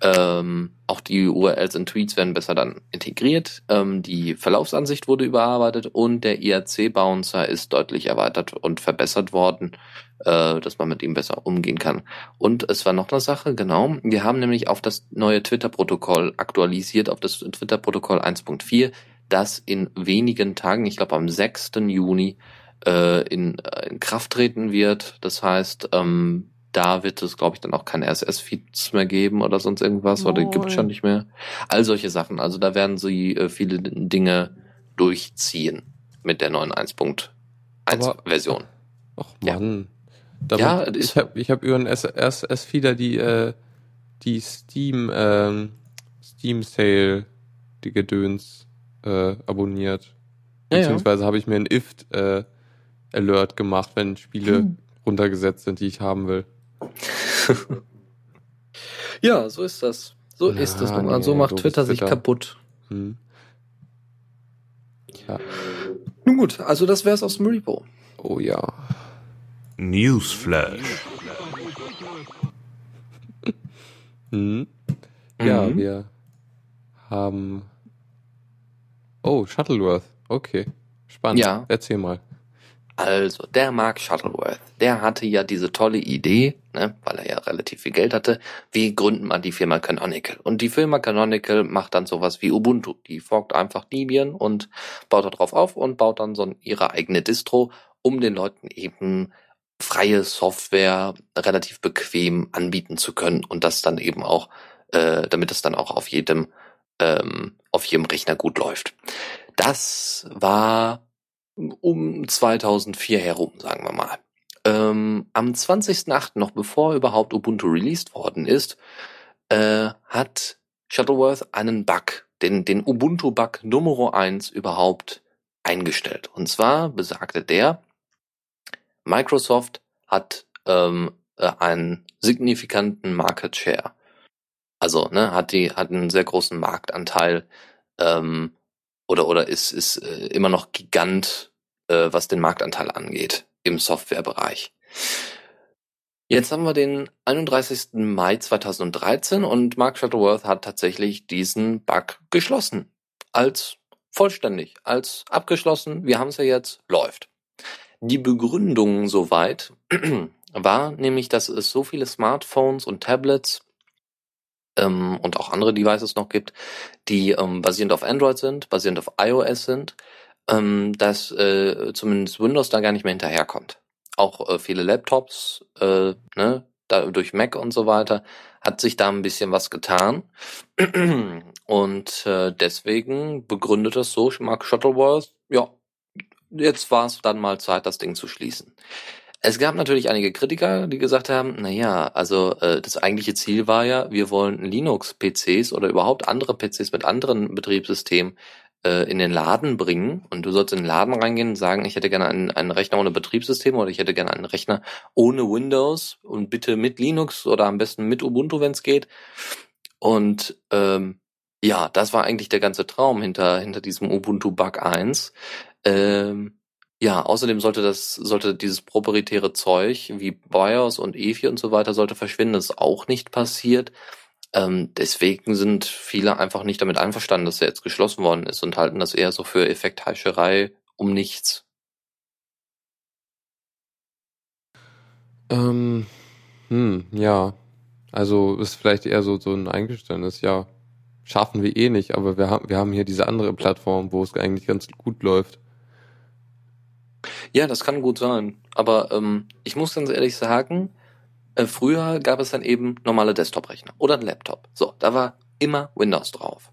Ähm, auch die URLs in Tweets werden besser dann integriert. Ähm, die Verlaufsansicht wurde überarbeitet und der IRC-Bouncer ist deutlich erweitert und verbessert worden, äh, dass man mit ihm besser umgehen kann. Und es war noch eine Sache, genau. Wir haben nämlich auf das neue Twitter-Protokoll aktualisiert, auf das Twitter-Protokoll 1.4, das in wenigen Tagen, ich glaube am 6. Juni, äh, in, äh, in Kraft treten wird. Das heißt, ähm, da wird es, glaube ich, dann auch keine RSS-Feeds mehr geben oder sonst irgendwas oder gibt Nein. schon nicht mehr. All solche Sachen. Also da werden sie äh, viele Dinge durchziehen mit der neuen 1.1 Aber- Version. Ach Ja. Mann. Ja, es ist- ich habe ich hab über den RSS-Feeder die, äh, die Steam, ähm, Steam Sale, die Gedöns, äh, abonniert. Ja, ja. Beziehungsweise habe ich mir ein IFT, äh, Alert gemacht, wenn Spiele Hm. runtergesetzt sind, die ich haben will. Ja, so ist das. So Ja, ist das. nun nee, so macht doofes Twitter sich Twitter. kaputt. Hm. Ja. Nun gut, also das wär's aus dem Repo. Oh ja. Newsflash. Hm. Ja, Mhm. wir haben. Oh, Shuttleworth. Okay. Spannend. Ja. Erzähl mal. Also, der Mark Shuttleworth, der hatte ja diese tolle Idee, ne, weil er ja relativ viel Geld hatte, wie gründet man die Firma Canonical? Und die Firma Canonical macht dann sowas wie Ubuntu. Die forkt einfach Debian und baut darauf auf und baut dann so ihre eigene Distro, um den Leuten eben freie Software relativ bequem anbieten zu können und das dann eben auch, äh, damit es dann auch auf jedem, ähm, auf jedem Rechner gut läuft. Das war um 2004 herum, sagen wir mal. Ähm, am 20.08., noch bevor überhaupt Ubuntu released worden ist, äh, hat Shuttleworth einen Bug, den, den Ubuntu-Bug Nummer 1 überhaupt eingestellt. Und zwar besagte der, Microsoft hat ähm, äh, einen signifikanten Market Share. Also, ne, hat die, hat einen sehr großen Marktanteil, ähm, oder, oder ist, ist äh, immer noch Gigant, äh, was den Marktanteil angeht im Softwarebereich. Jetzt haben wir den 31. Mai 2013 und Mark Shuttleworth hat tatsächlich diesen Bug geschlossen. Als vollständig, als abgeschlossen. Wir haben es ja jetzt, läuft. Die Begründung soweit war nämlich, dass es so viele Smartphones und Tablets ähm, und auch andere Devices noch gibt, die ähm, basierend auf Android sind, basierend auf iOS sind, ähm, dass äh, zumindest Windows da gar nicht mehr hinterherkommt. Auch äh, viele Laptops, äh, ne, da, durch Mac und so weiter, hat sich da ein bisschen was getan. und äh, deswegen begründet das so Mark Shuttleworth, ja, jetzt war es dann mal Zeit, das Ding zu schließen. Es gab natürlich einige Kritiker, die gesagt haben, na ja, also äh, das eigentliche Ziel war ja, wir wollen Linux-PCs oder überhaupt andere PCs mit anderen Betriebssystemen äh, in den Laden bringen und du sollst in den Laden reingehen und sagen, ich hätte gerne einen, einen Rechner ohne Betriebssystem oder ich hätte gerne einen Rechner ohne Windows und bitte mit Linux oder am besten mit Ubuntu, wenn es geht. Und ähm, ja, das war eigentlich der ganze Traum hinter hinter diesem Ubuntu Bug 1. Ähm, ja, außerdem sollte das, sollte dieses proprietäre Zeug wie BIOS und EFI und so weiter sollte verschwinden. Das ist auch nicht passiert. Ähm, deswegen sind viele einfach nicht damit einverstanden, dass er jetzt geschlossen worden ist und halten das eher so für Effektheischerei um nichts. Ähm, hm, ja. Also ist vielleicht eher so, so ein Eingeständnis, ja. Schaffen wir eh nicht, aber wir haben, wir haben hier diese andere Plattform, wo es eigentlich ganz gut läuft. Ja, das kann gut sein. Aber ähm, ich muss ganz ehrlich sagen, äh, früher gab es dann eben normale Desktop-Rechner oder ein Laptop. So, da war immer Windows drauf.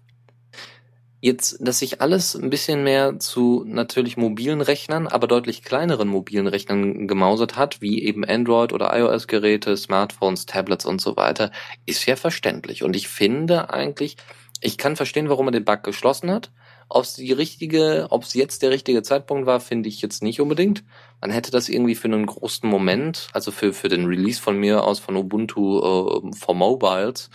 Jetzt, dass sich alles ein bisschen mehr zu natürlich mobilen Rechnern, aber deutlich kleineren mobilen Rechnern gemausert hat, wie eben Android oder iOS-Geräte, Smartphones, Tablets und so weiter, ist ja verständlich. Und ich finde eigentlich, ich kann verstehen, warum er den Bug geschlossen hat. Ob es die richtige, ob es jetzt der richtige Zeitpunkt war, finde ich jetzt nicht unbedingt. Man hätte das irgendwie für einen großen Moment, also für, für den Release von mir aus von Ubuntu äh, for Mobiles,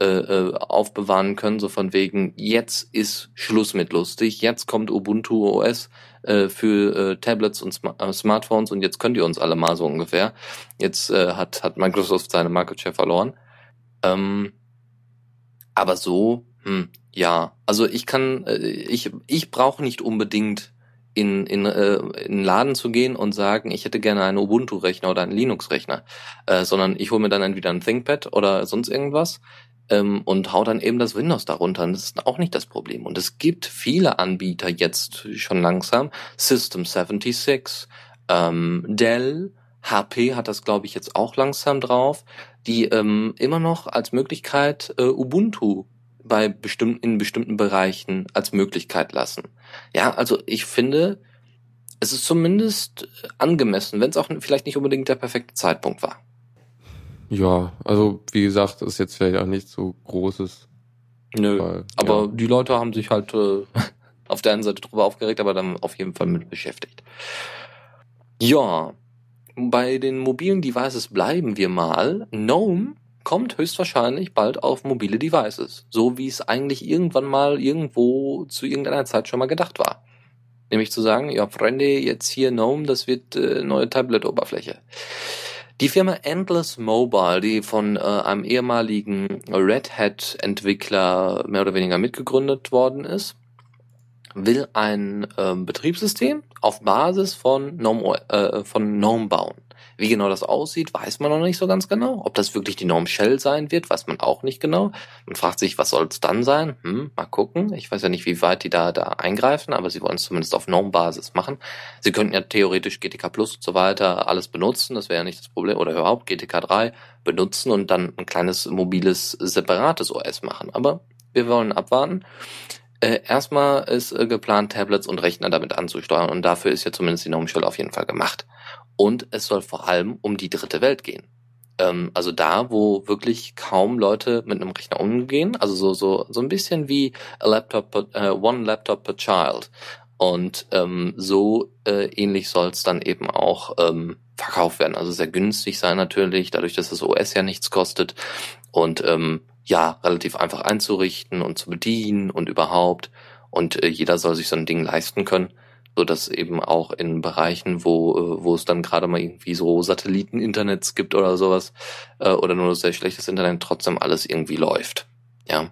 äh, äh, aufbewahren können, so von wegen, jetzt ist Schluss mit lustig, jetzt kommt Ubuntu OS äh, für äh, Tablets und Sm äh, Smartphones und jetzt könnt ihr uns alle mal so ungefähr. Jetzt äh, hat, hat Microsoft seine Market Share verloren. Ähm, aber so, hm, ja, also ich kann, äh, ich, ich brauche nicht unbedingt in, in, äh, in einen Laden zu gehen und sagen, ich hätte gerne einen Ubuntu-Rechner oder einen Linux-Rechner, äh, sondern ich hole mir dann entweder ein ThinkPad oder sonst irgendwas ähm, und hau dann eben das Windows darunter. Und das ist auch nicht das Problem. Und es gibt viele Anbieter jetzt schon langsam, System 76, ähm, Dell, HP hat das, glaube ich, jetzt auch langsam drauf, die ähm, immer noch als Möglichkeit äh, Ubuntu bei bestimmten, in bestimmten Bereichen als Möglichkeit lassen. Ja, also ich finde, es ist zumindest angemessen, wenn es auch vielleicht nicht unbedingt der perfekte Zeitpunkt war. Ja, also wie gesagt, ist jetzt vielleicht auch nicht so großes. Nö, weil, aber ja. die Leute haben sich halt äh, auf der einen Seite drüber aufgeregt, aber dann auf jeden Fall mit beschäftigt. Ja, bei den mobilen Devices bleiben wir mal. GNOME kommt höchstwahrscheinlich bald auf mobile Devices, so wie es eigentlich irgendwann mal irgendwo zu irgendeiner Zeit schon mal gedacht war. Nämlich zu sagen, ja Freunde, jetzt hier GNOME, das wird äh, neue Tablet-Oberfläche. Die Firma Endless Mobile, die von äh, einem ehemaligen Red Hat-Entwickler mehr oder weniger mitgegründet worden ist, will ein äh, Betriebssystem auf Basis von GNOME, äh, von GNOME bauen. Wie genau das aussieht, weiß man noch nicht so ganz genau. Ob das wirklich die Norm Shell sein wird, weiß man auch nicht genau. Man fragt sich, was soll es dann sein? Hm, mal gucken. Ich weiß ja nicht, wie weit die da, da eingreifen, aber sie wollen es zumindest auf Norm-Basis machen. Sie könnten ja theoretisch GTK Plus und so weiter alles benutzen, das wäre ja nicht das Problem. Oder überhaupt GTK 3 benutzen und dann ein kleines mobiles, separates OS machen. Aber wir wollen abwarten. Äh, erstmal ist äh, geplant, Tablets und Rechner damit anzusteuern und dafür ist ja zumindest die Gnome Shell auf jeden Fall gemacht. Und es soll vor allem um die dritte Welt gehen. Ähm, also da, wo wirklich kaum Leute mit einem Rechner umgehen. Also so, so, so ein bisschen wie a laptop per, äh, One Laptop per Child. Und ähm, so äh, ähnlich soll es dann eben auch ähm, verkauft werden. Also sehr günstig sein natürlich, dadurch, dass das OS ja nichts kostet. Und ähm, ja, relativ einfach einzurichten und zu bedienen und überhaupt. Und äh, jeder soll sich so ein Ding leisten können so dass eben auch in Bereichen, wo äh, wo es dann gerade mal irgendwie so Satelliteninternets gibt oder sowas äh, oder nur sehr schlechtes Internet trotzdem alles irgendwie läuft. Ja.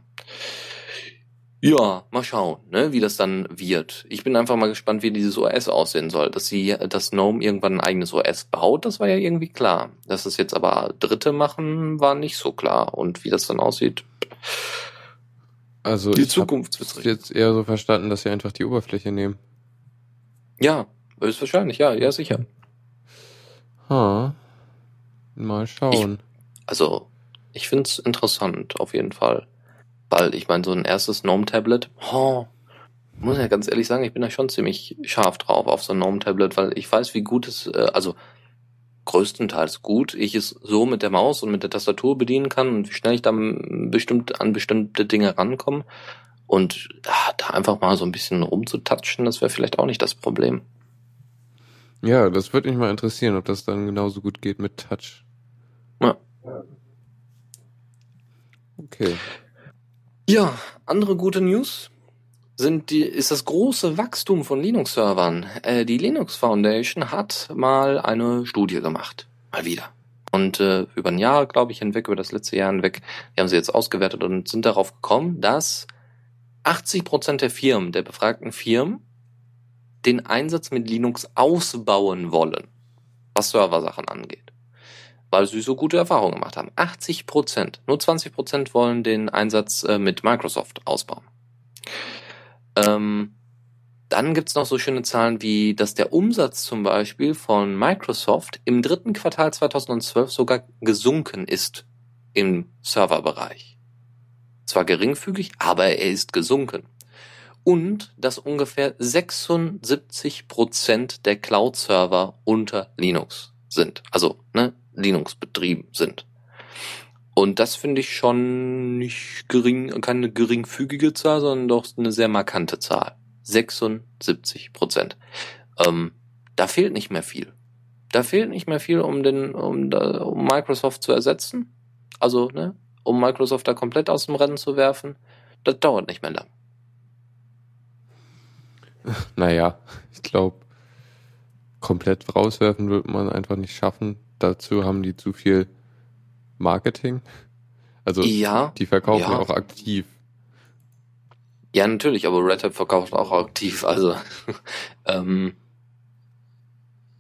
Ja, mal schauen, ne, wie das dann wird. Ich bin einfach mal gespannt, wie dieses OS aussehen soll. Dass sie, dass GNOME irgendwann ein eigenes OS baut, das war ja irgendwie klar. Dass es jetzt aber Dritte machen, war nicht so klar. Und wie das dann aussieht, also die Zukunft wird jetzt eher so verstanden, dass sie einfach die Oberfläche nehmen. Ja, höchstwahrscheinlich, ja, ja, sicher. Ha. Mal schauen. Ich, also, ich find's interessant, auf jeden Fall. Weil ich meine, so ein erstes GNOME-Tablet, oh, muss ja ganz ehrlich sagen, ich bin da schon ziemlich scharf drauf auf so ein GNOME-Tablet, weil ich weiß, wie gut es, äh, also größtenteils gut, ich es so mit der Maus und mit der Tastatur bedienen kann und wie schnell ich dann bestimmt an bestimmte Dinge rankomme. Und da einfach mal so ein bisschen rumzutatschen, das wäre vielleicht auch nicht das Problem. Ja, das würde mich mal interessieren, ob das dann genauso gut geht mit Touch. Ja. Okay. Ja, andere gute News sind die, ist das große Wachstum von Linux-Servern. Äh, die Linux Foundation hat mal eine Studie gemacht. Mal wieder. Und äh, über ein Jahr, glaube ich, hinweg, über das letzte Jahr hinweg, die haben sie jetzt ausgewertet und sind darauf gekommen, dass 80 Prozent der Firmen, der befragten Firmen, den Einsatz mit Linux ausbauen wollen, was Serversachen angeht. Weil sie so gute Erfahrungen gemacht haben. 80 Prozent. Nur 20 Prozent wollen den Einsatz äh, mit Microsoft ausbauen. Ähm, dann gibt's noch so schöne Zahlen wie, dass der Umsatz zum Beispiel von Microsoft im dritten Quartal 2012 sogar gesunken ist im Serverbereich. Zwar geringfügig, aber er ist gesunken. Und dass ungefähr 76 Prozent der Cloud-Server unter Linux sind. Also, ne, Linux betrieben sind. Und das finde ich schon nicht gering, keine geringfügige Zahl, sondern doch eine sehr markante Zahl. 76 Prozent. Ähm, da fehlt nicht mehr viel. Da fehlt nicht mehr viel, um den, um, um Microsoft zu ersetzen. Also, ne, um Microsoft da komplett aus dem Rennen zu werfen. Das dauert nicht mehr lang. Naja, ich glaube, komplett rauswerfen wird man einfach nicht schaffen. Dazu haben die zu viel Marketing? Also ja, die verkaufen ja. auch aktiv. Ja, natürlich, aber Red Hat verkauft auch aktiv. Also ähm,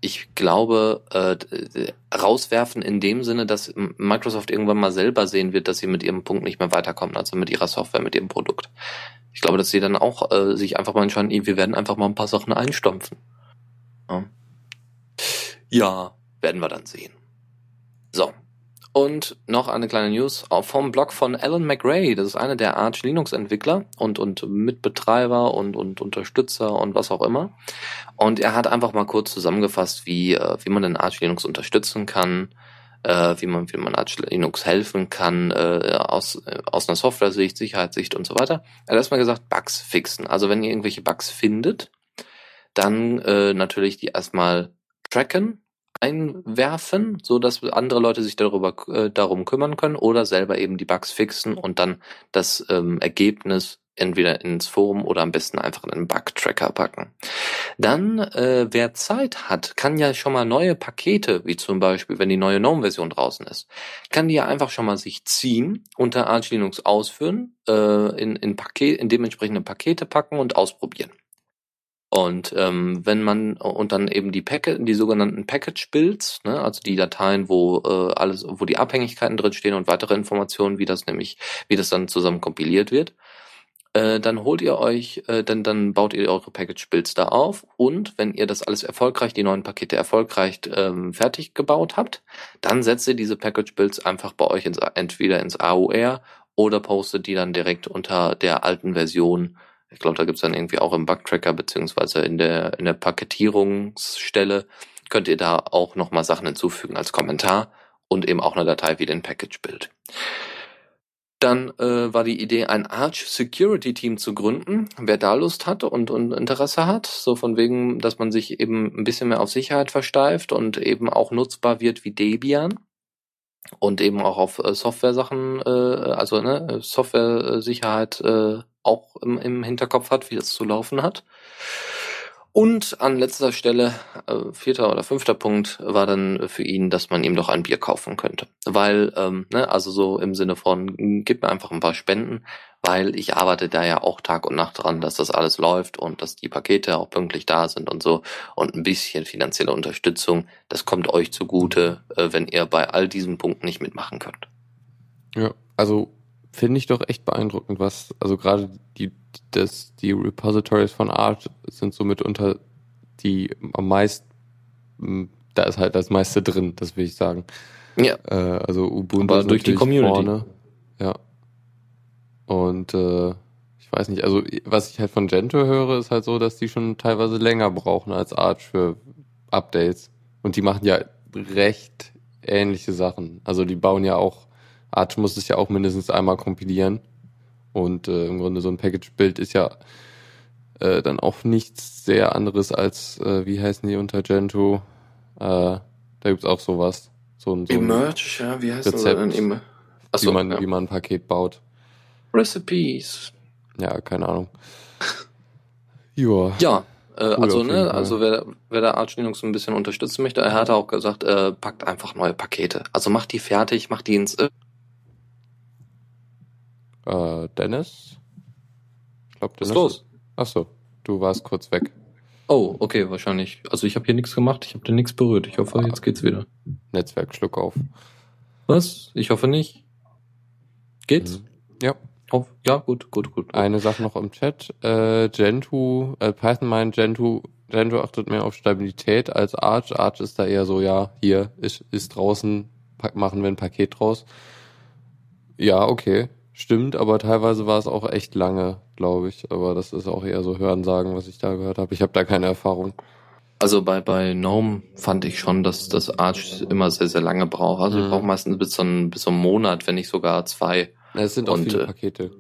ich glaube, äh, rauswerfen in dem Sinne, dass Microsoft irgendwann mal selber sehen wird, dass sie mit ihrem Punkt nicht mehr weiterkommen, also mit ihrer Software, mit ihrem Produkt. Ich glaube, dass sie dann auch äh, sich einfach mal entscheiden, wir werden einfach mal ein paar Sachen einstampfen. Ja. ja, werden wir dann sehen. So, und noch eine kleine News vom Blog von Alan McRae. Das ist einer der Arch Linux Entwickler und, und Mitbetreiber und, und Unterstützer und was auch immer. Und er hat einfach mal kurz zusammengefasst, wie, äh, wie man den Arch Linux unterstützen kann, äh, wie man, wie man Arch Linux helfen kann, äh, aus, aus einer Software-Sicht, Sicherheitssicht und so weiter. Er hat erstmal gesagt, Bugs fixen. Also wenn ihr irgendwelche Bugs findet, dann äh, natürlich die erstmal tracken, einwerfen, so dass andere Leute sich darüber äh, darum kümmern können oder selber eben die Bugs fixen und dann das ähm, Ergebnis entweder ins Forum oder am besten einfach in einen Bug-Tracker packen. Dann, äh, wer Zeit hat, kann ja schon mal neue Pakete, wie zum Beispiel, wenn die neue GNOME-Version draußen ist, kann die ja einfach schon mal sich ziehen, unter Arch Linux ausführen, äh, in, in, Paket, in dementsprechende Pakete packen und ausprobieren. Und ähm, wenn man und dann eben die Packet, die sogenannten Package Builds, ne, also die Dateien, wo äh, alles, wo die Abhängigkeiten drin stehen und weitere Informationen, wie das nämlich, wie das dann zusammen kompiliert wird, äh, dann holt ihr euch, äh, dann dann baut ihr eure Package Builds da auf. Und wenn ihr das alles erfolgreich, die neuen Pakete erfolgreich ähm, fertig gebaut habt, dann setzt ihr diese Package Builds einfach bei euch ins, entweder ins AOR oder postet die dann direkt unter der alten Version ich glaube, da gibt's dann irgendwie auch im Bugtracker beziehungsweise in der, in der Paketierungsstelle könnt ihr da auch nochmal Sachen hinzufügen als Kommentar und eben auch eine Datei wie den Package-Build. Dann äh, war die Idee, ein Arch Security Team zu gründen. Wer da Lust hat und, und Interesse hat, so von wegen, dass man sich eben ein bisschen mehr auf Sicherheit versteift und eben auch nutzbar wird wie Debian und eben auch auf äh, Software-Sachen, äh, also ne, Software-Sicherheit äh, auch im, im Hinterkopf hat, wie das zu laufen hat. Und an letzter Stelle, äh, vierter oder fünfter Punkt, war dann für ihn, dass man ihm doch ein Bier kaufen könnte. Weil, ähm, ne, also so im Sinne von, gib mir einfach ein paar Spenden, weil ich arbeite da ja auch Tag und Nacht dran, dass das alles läuft und dass die Pakete auch pünktlich da sind und so. Und ein bisschen finanzielle Unterstützung, das kommt euch zugute, äh, wenn ihr bei all diesen Punkten nicht mitmachen könnt. Ja, also finde ich doch echt beeindruckend, was, also gerade die, das, die Repositories von Art sind so mitunter die am meisten, da ist halt das meiste drin, das will ich sagen. Ja. Äh, also Ubuntu Aber durch die Community. Vorne. Ja. Und äh, ich weiß nicht, also was ich halt von Gento höre, ist halt so, dass die schon teilweise länger brauchen als Arch für Updates. Und die machen ja recht ähnliche Sachen. Also die bauen ja auch, Arch muss es ja auch mindestens einmal kompilieren. Und äh, im Grunde so ein Package-Bild ist ja äh, dann auch nichts sehr anderes als, äh, wie heißen die unter Gentoo? Äh, da gibt's auch sowas. So ein, so ein Emerge, ja, wie heißt das Rezept, denn? Emer wie, Achso, man, ja. wie man ein Paket baut. Recipes. Ja, keine Ahnung. Joa. Ja, äh, Cool, also ne, also wer, wer der Arch Linux ein bisschen unterstützen möchte, er hat auch gesagt, äh, packt einfach neue Pakete. Also macht die fertig, macht die ins äh, Dennis? Ich glaube, Was Dennis. ist los? Ach so, du warst kurz weg. Oh, okay, wahrscheinlich. Also ich habe hier nichts gemacht, ich habe da nichts berührt. Ich hoffe, jetzt geht's wieder. Netzwerk Schluck auf. Was? Ich hoffe nicht. Geht's? Mhm. Ja. Hoff- ja, gut, gut, gut. Eine Sache noch im Chat. Äh, Gentoo, äh, Python meint Gentoo, Gentoo achtet mehr auf Stabilität als Arch. Arch ist da eher so, ja, hier ist, ist draußen, pack, machen wir ein Paket draus. Ja, okay. Stimmt, aber teilweise war es auch echt lange, glaube ich. Aber das ist auch eher so Hörensagen, was ich da gehört habe. Ich habe da keine Erfahrung. Also bei, bei GNOME fand ich schon, dass das Arch immer sehr, sehr lange braucht. Also Mhm. ich brauche meistens bis so, ein, bis so einen Monat, wenn nicht sogar zwei. Es sind auch Und, viele äh, Pakete.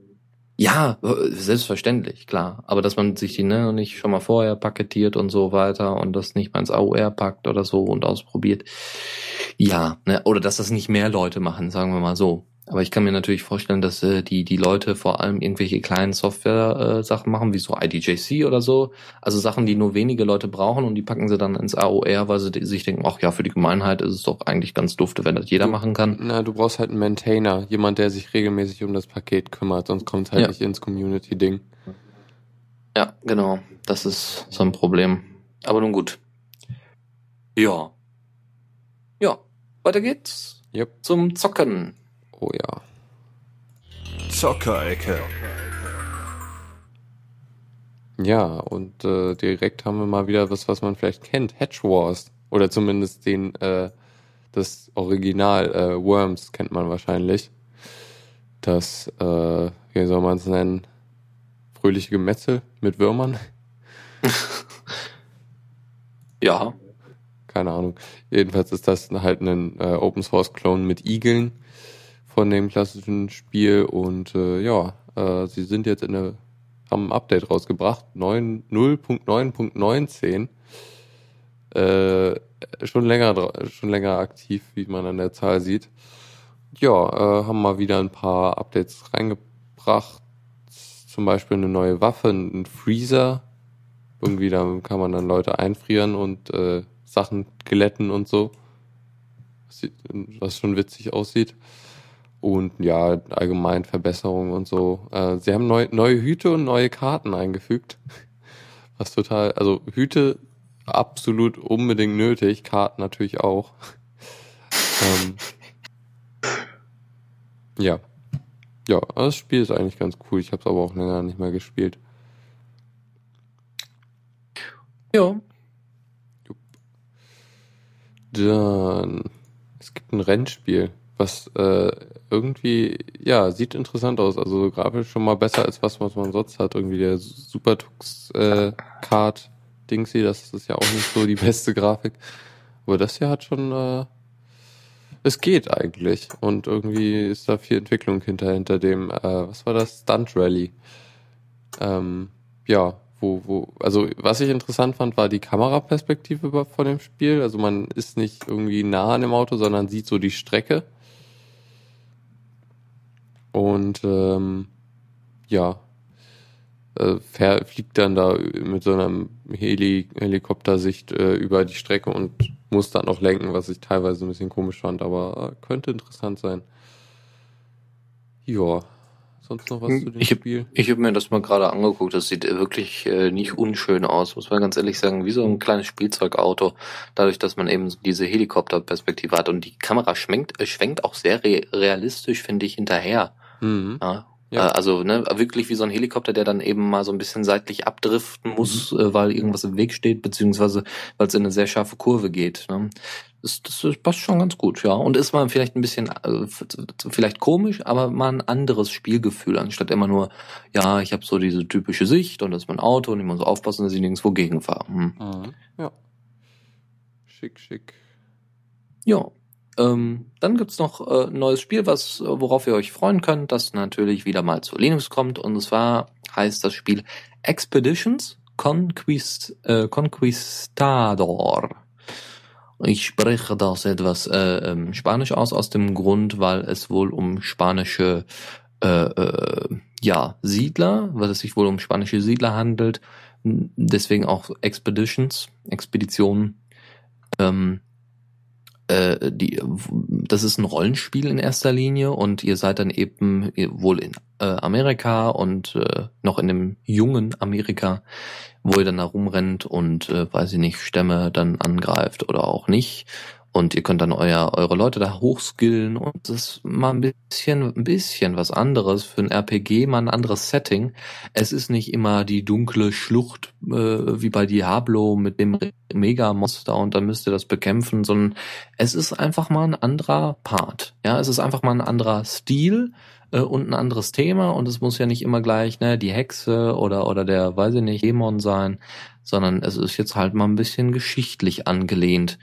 Ja, selbstverständlich, klar. Aber dass man sich die ne, nicht schon mal vorher paketiert und so weiter und das nicht mal ins AOR packt oder so und ausprobiert. Ja, ne, oder dass das nicht mehr Leute machen, sagen wir mal so. Aber ich kann mir natürlich vorstellen, dass äh, die, die Leute vor allem irgendwelche kleinen Software-Sachen machen, wie so IDJC oder so. Also Sachen, die nur wenige Leute brauchen und die packen sie dann ins AOR, weil sie sich denken, ach ja, für die Gemeinheit ist es doch eigentlich ganz dufte, wenn das jeder Du- machen kann. Na, du brauchst halt einen Maintainer, jemand, der sich regelmäßig um das Paket kümmert, sonst kommt halt Ja. nicht ins Community-Ding. Ja, genau. Das ist so ein Problem. Aber nun gut. Ja. Ja. Weiter geht's Yep. zum Zocken. Oh ja. Zockerecke. Ja, und äh, direkt haben wir mal wieder was, was man vielleicht kennt. Hedge Wars. Oder zumindest den, äh, das Original äh, Worms kennt man wahrscheinlich. Das, äh, wie soll man es nennen? Fröhliche Gemetzel mit Würmern. Ja. Keine Ahnung. Jedenfalls ist das halt ein äh, Open Source Clone mit Igeln von dem klassischen Spiel und äh, ja, äh, sie sind jetzt in eine, haben ein Update rausgebracht, 9 0.9.19. Äh, schon länger schon länger aktiv, wie man an der Zahl sieht. Ja, äh, haben mal wieder ein paar Updates reingebracht. Zum Beispiel eine neue Waffe, ein Freezer. Irgendwie, da kann man dann Leute einfrieren und äh, Sachen glätten und so. Was schon witzig aussieht. Und ja, allgemein Verbesserungen und so. Äh, sie haben neu, neue Hüte und neue Karten eingefügt. Was total, also Hüte absolut unbedingt nötig, Karten natürlich auch. ähm, ja. Ja, das Spiel ist eigentlich ganz cool. Ich habe es aber auch länger nicht mehr gespielt. Ja. Dann, es gibt ein Rennspiel, was äh, irgendwie, ja, sieht interessant aus. Also grafisch schon mal besser als was, was man sonst hat. Irgendwie der Supertux äh, Kart Dingsy, das ist ja auch nicht so die beste Grafik. Aber das hier hat schon, äh, es geht eigentlich. Und irgendwie ist da viel Entwicklung hinter, hinter dem, äh, was war das? Stunt Rally. Ähm, ja, wo, wo, also was ich interessant fand, war die Kameraperspektive von dem Spiel. Also man ist nicht irgendwie nah an dem Auto, sondern sieht so die Strecke. Und ähm, ja, äh, fliegt dann da mit so einem Heli Helikoptersicht äh, über die Strecke und muss dann auch lenken, was ich teilweise ein bisschen komisch fand, aber äh, könnte interessant sein. Ja, sonst noch was Hm, zu dem ich Spiel? Ich habe mir das mal gerade angeguckt. Das sieht wirklich äh, nicht unschön aus, muss man ganz ehrlich sagen. Wie so ein kleines Spielzeugauto. Dadurch, dass man eben diese Helikopterperspektive hat. Und die Kamera schwenkt, äh, schwenkt auch sehr re realistisch, finde ich, hinterher. Mhm. Ja, Ja. Äh, Also ne, wirklich wie so ein Helikopter, der dann eben mal so ein bisschen seitlich abdriften muss, äh, weil irgendwas im Weg steht, beziehungsweise weil es in eine sehr scharfe Kurve geht. Ne? Das, das passt schon ganz gut, ja. Und ist mal vielleicht ein bisschen, äh, vielleicht komisch, aber mal ein anderes Spielgefühl, anstatt immer nur, ja, ich habe so diese typische Sicht und das ist mein Auto und ich muss aufpassen, dass ich nirgendwo gegenfahre. Hm. Ja. Schick, schick. Ja. Ähm, dann gibt's noch äh, ein neues Spiel, was, äh, worauf ihr euch freuen könnt, das natürlich wieder mal zu Linux kommt. Und zwar heißt das Spiel Expeditions Conquist, äh, Conquistador. Ich spreche das etwas äh, ähm, Spanisch aus, aus dem Grund, weil es wohl um spanische äh, äh, ja, Siedler, weil es sich wohl um spanische Siedler handelt. Deswegen auch Expeditions, Expeditionen. Ähm, äh, die, das ist ein Rollenspiel in erster Linie und ihr seid dann eben wohl in äh, Amerika und äh, noch in dem jungen Amerika, wo ihr dann da rumrennt und äh, weiß ich nicht, Stämme dann angreift oder auch nicht. Und ihr könnt dann euer, eure Leute da hochskillen und das ist mal ein bisschen, ein bisschen was anderes für ein RPG, mal ein anderes Setting. Es ist nicht immer die dunkle Schlucht äh, wie bei Diablo mit dem Mega-Monster und dann müsst ihr das bekämpfen, sondern es ist einfach mal ein anderer Part. Ja, es ist einfach mal ein anderer Stil äh, und ein anderes Thema und es muss ja nicht immer gleich ne die Hexe oder oder der weiß ich nicht Dämon sein, sondern es ist jetzt halt mal ein bisschen geschichtlich angelehnt.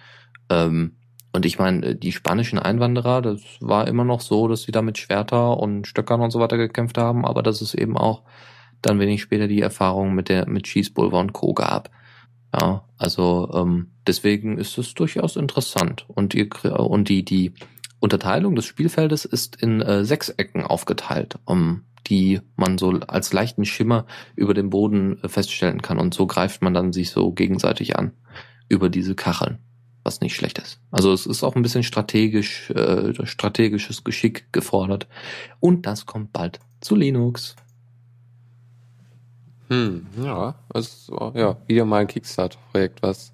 Ähm, und ich meine, die spanischen Einwanderer, das war immer noch so, dass sie da mit Schwerter und Stöckern und so weiter gekämpft haben, aber dass es eben auch dann wenig später die Erfahrung mit der mit Schießpulver und Co. gab. Ja, also ähm, deswegen ist es durchaus interessant und ihr krie- und die die Unterteilung des Spielfeldes ist in äh, sechs Ecken aufgeteilt, um die man so als leichten Schimmer über dem Boden äh, feststellen kann und so greift man dann sich so gegenseitig an über diese Kacheln, was nicht schlecht ist. Also es ist auch ein bisschen strategisch äh, strategisches Geschick gefordert und das kommt bald zu Linux. Hm, ja, also, ja, wieder mal ein Kickstarter-Projekt, was,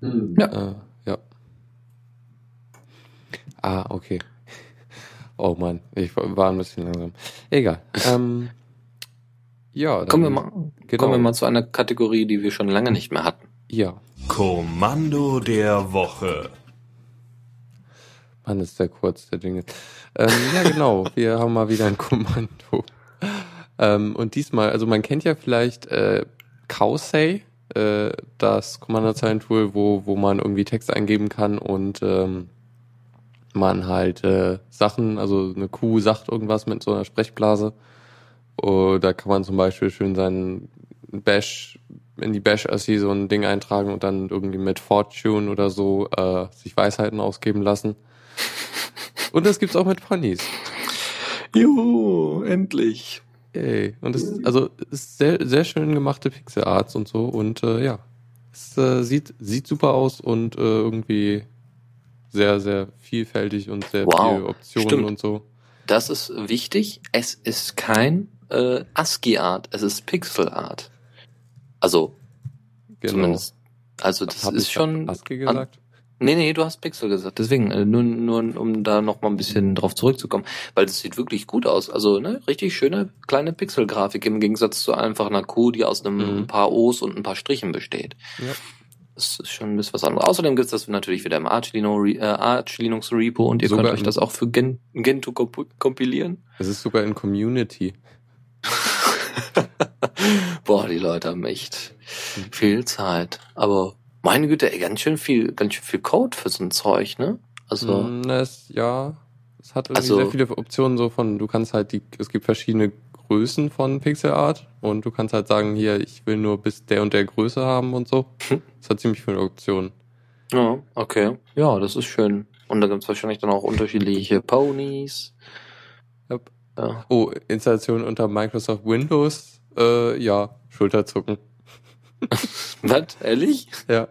Ja. äh, ja. Ah, okay. Oh Mann, ich war ein bisschen langsam. Egal. Ähm, ja, dann, Kommen wir mal genau. kommen wir mal zu einer Kategorie, die wir schon lange nicht mehr hatten. Ja, Kommando der Woche. Mann, ist der kurz, der Ding. Ähm, ja, genau. Wir haben mal wieder ein Kommando. Ähm, und diesmal, also man kennt ja vielleicht äh, Cowsay, äh, das Kommandozeilentool, wo, wo man irgendwie Text eingeben kann und ähm, man halt äh, Sachen, also eine Kuh sagt irgendwas mit so einer Sprechblase. Und da kann man zum Beispiel schön seinen Bash in die Bash-Assi so ein Ding eintragen und dann irgendwie mit Fortune oder so äh, sich Weisheiten ausgeben lassen. Und das gibt's auch mit Ponys. Juhu, endlich. Yay. Und es ist, also ist sehr, sehr schön gemachte Pixel-Arts und so. Und äh, ja, es äh, sieht, sieht super aus und äh, irgendwie sehr, sehr vielfältig und sehr Wow, viele Optionen stimmt. und so. Das ist wichtig. Es ist kein äh, ASCII-Art, es ist Pixel-Art. Also Genau. zumindest. Also das Hab ist schon. ASCII gesagt? Nee, nee, du hast Pixel gesagt. Deswegen, äh, nur, nur um da noch mal ein bisschen drauf zurückzukommen, weil das sieht wirklich gut aus. Also, ne, richtig schöne kleine Pixel-Grafik im Gegensatz zu einfach einer Kuh, die aus einem Mhm. paar O's und ein paar Strichen besteht. Ja. Das ist schon ein bisschen was anderes. Außerdem gibt es das natürlich wieder im Arch, Lino, äh, Arch Linux Repo und ihr Sogar könnt euch das auch für Gen, Gentoo komp kompilieren. Es ist sogar in Community. Boah, die Leute haben echt viel Zeit. Aber meine Güte, ey, ganz schön viel, ganz schön viel Code für so ein Zeug, ne? Also, Mm, Es, ja, es hat irgendwie Also- sehr viele Optionen so von, du kannst halt die, es gibt verschiedene Größen von Pixel Art und du kannst halt sagen, hier, ich will nur bis der und der Größe haben und so. Hm. Es hat ziemlich viele Optionen. ja, okay. Ja, das ist schön. Und da gibt's wahrscheinlich dann auch unterschiedliche Ponys. Yep. Ja. Oh, Installation unter Microsoft Windows, äh, ja, Schulterzucken. Was? Ehrlich? Ja.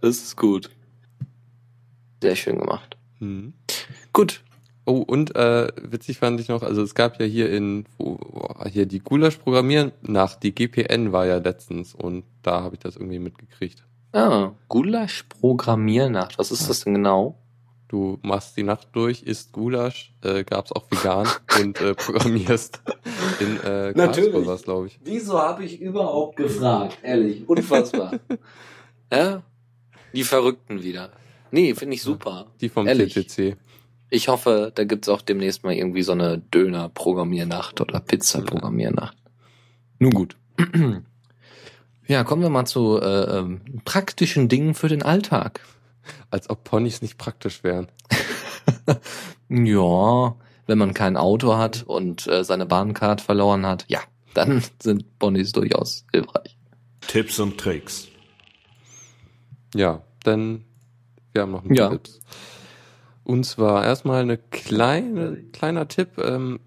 Das ist gut. Sehr schön gemacht. Hm. Gut. Oh, und äh, witzig fand ich noch, also es gab ja hier in, wo, wo- hier die Gulasch programmieren nach, die GPN war ja letztens und da habe ich das irgendwie mitgekriegt. Ah, Gulasch Programmiernacht. Was ist das denn genau? Du machst die Nacht durch, isst Gulasch, äh, gab's auch vegan und äh, programmierst in äh, Natürlich. was glaube ich. Wieso habe ich überhaupt gefragt? Ehrlich, unfassbar. ja? Die Verrückten wieder. Nee, finde ich super. Die vom Ehrlich. TTC. Ich hoffe, da gibt's auch demnächst mal irgendwie so eine Döner-Programmiernacht oder Pizza-Programmiernacht. Nun gut. Ja, kommen wir mal zu äh, ähm, praktischen Dingen für den Alltag. Als ob Ponys nicht praktisch wären. Ja, wenn man kein Auto hat und äh, seine Bahncard verloren hat, ja, dann sind Ponys durchaus hilfreich. Tipps und Tricks. Ja, dann wir haben noch ein paar Ja. Tipps. Und zwar erstmal eine kleine, kleiner Tipp, ähm,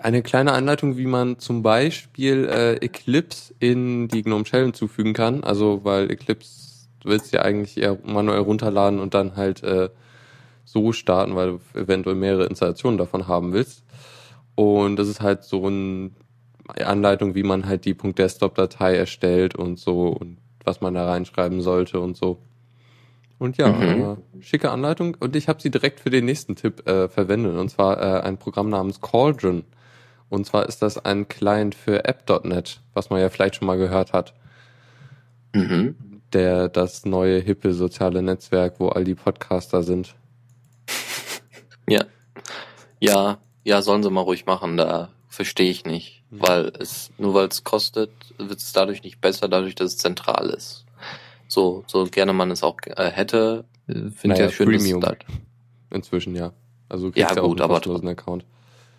eine kleine Anleitung, wie man zum Beispiel äh, Eclipse in die GNOME Shell hinzufügen kann. Also weil Eclipse willst ja eigentlich eher manuell runterladen und dann halt äh, so starten, weil du eventuell mehrere Installationen davon haben willst. Und das ist halt so eine Anleitung, wie man halt die .desktop-Datei erstellt und so und was man da reinschreiben sollte und so. Und ja, Mhm. äh, schicke Anleitung. Und ich habe sie direkt für den nächsten Tipp äh, verwendet. Und zwar äh, ein Programm namens Cauldron. Und zwar ist das ein Client für App.NET, was man ja vielleicht schon mal gehört hat. Mhm. Der das neue hippe soziale Netzwerk, wo all die Podcaster sind. Ja. Ja, ja, sollen sie mal ruhig machen, da verstehe ich nicht. Mhm. Weil es, nur weil es kostet, wird es dadurch nicht besser, dadurch, dass es zentral ist. So, so gerne man es auch äh, hätte, äh, finde ich Naja, ja schön, dass es Premium. da, Inzwischen ja. Also du Ja, kriegst ja, gut, auch einen aber- kostenlosen Account.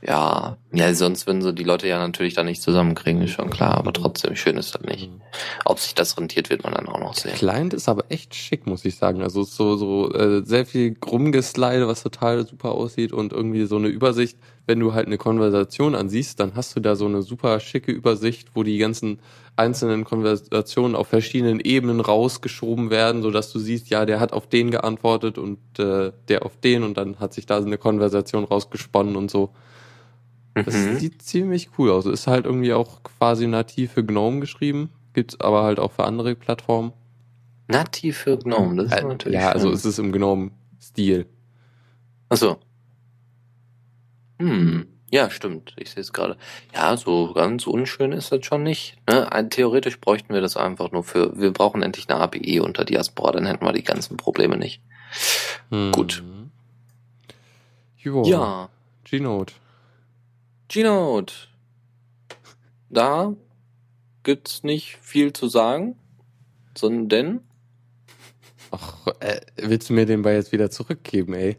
Ja, ja, sonst würden sie die Leute ja natürlich da nicht zusammenkriegen, ist schon klar, aber trotzdem schön ist das nicht. Mhm. Ob sich das rentiert, wird man dann auch noch sehen. Client ist aber echt schick, muss ich sagen. Also so, so äh, sehr viel Rumgeslide, was total super aussieht und irgendwie so eine Übersicht. Wenn du halt eine Konversation ansiehst, dann hast du da so eine super schicke Übersicht, wo die ganzen einzelnen Konversationen auf verschiedenen Ebenen rausgeschoben werden, so dass du siehst, ja, der hat auf den geantwortet und äh, der auf den und dann hat sich da so eine Konversation rausgesponnen und so. Das Mhm. sieht ziemlich cool aus. Ist halt irgendwie auch quasi nativ für GNOME geschrieben, gibt's aber halt auch für andere Plattformen. Nativ für GNOME, das ist Äh, natürlich ja, also schön. es ist im GNOME-Stil. Achso. Hm, ja, stimmt. Ich sehe es gerade. Ja, so ganz unschön ist das schon nicht. Ne? Theoretisch bräuchten wir das einfach nur für, wir brauchen endlich eine API unter Diaspora, dann hätten wir die ganzen Probleme nicht. Gut. Hm. Jo, Ja, Gnote. Gnote. Da gibt's nicht viel zu sagen, sondern Ach, äh, willst du mir den Ball jetzt wieder zurückgeben, ey?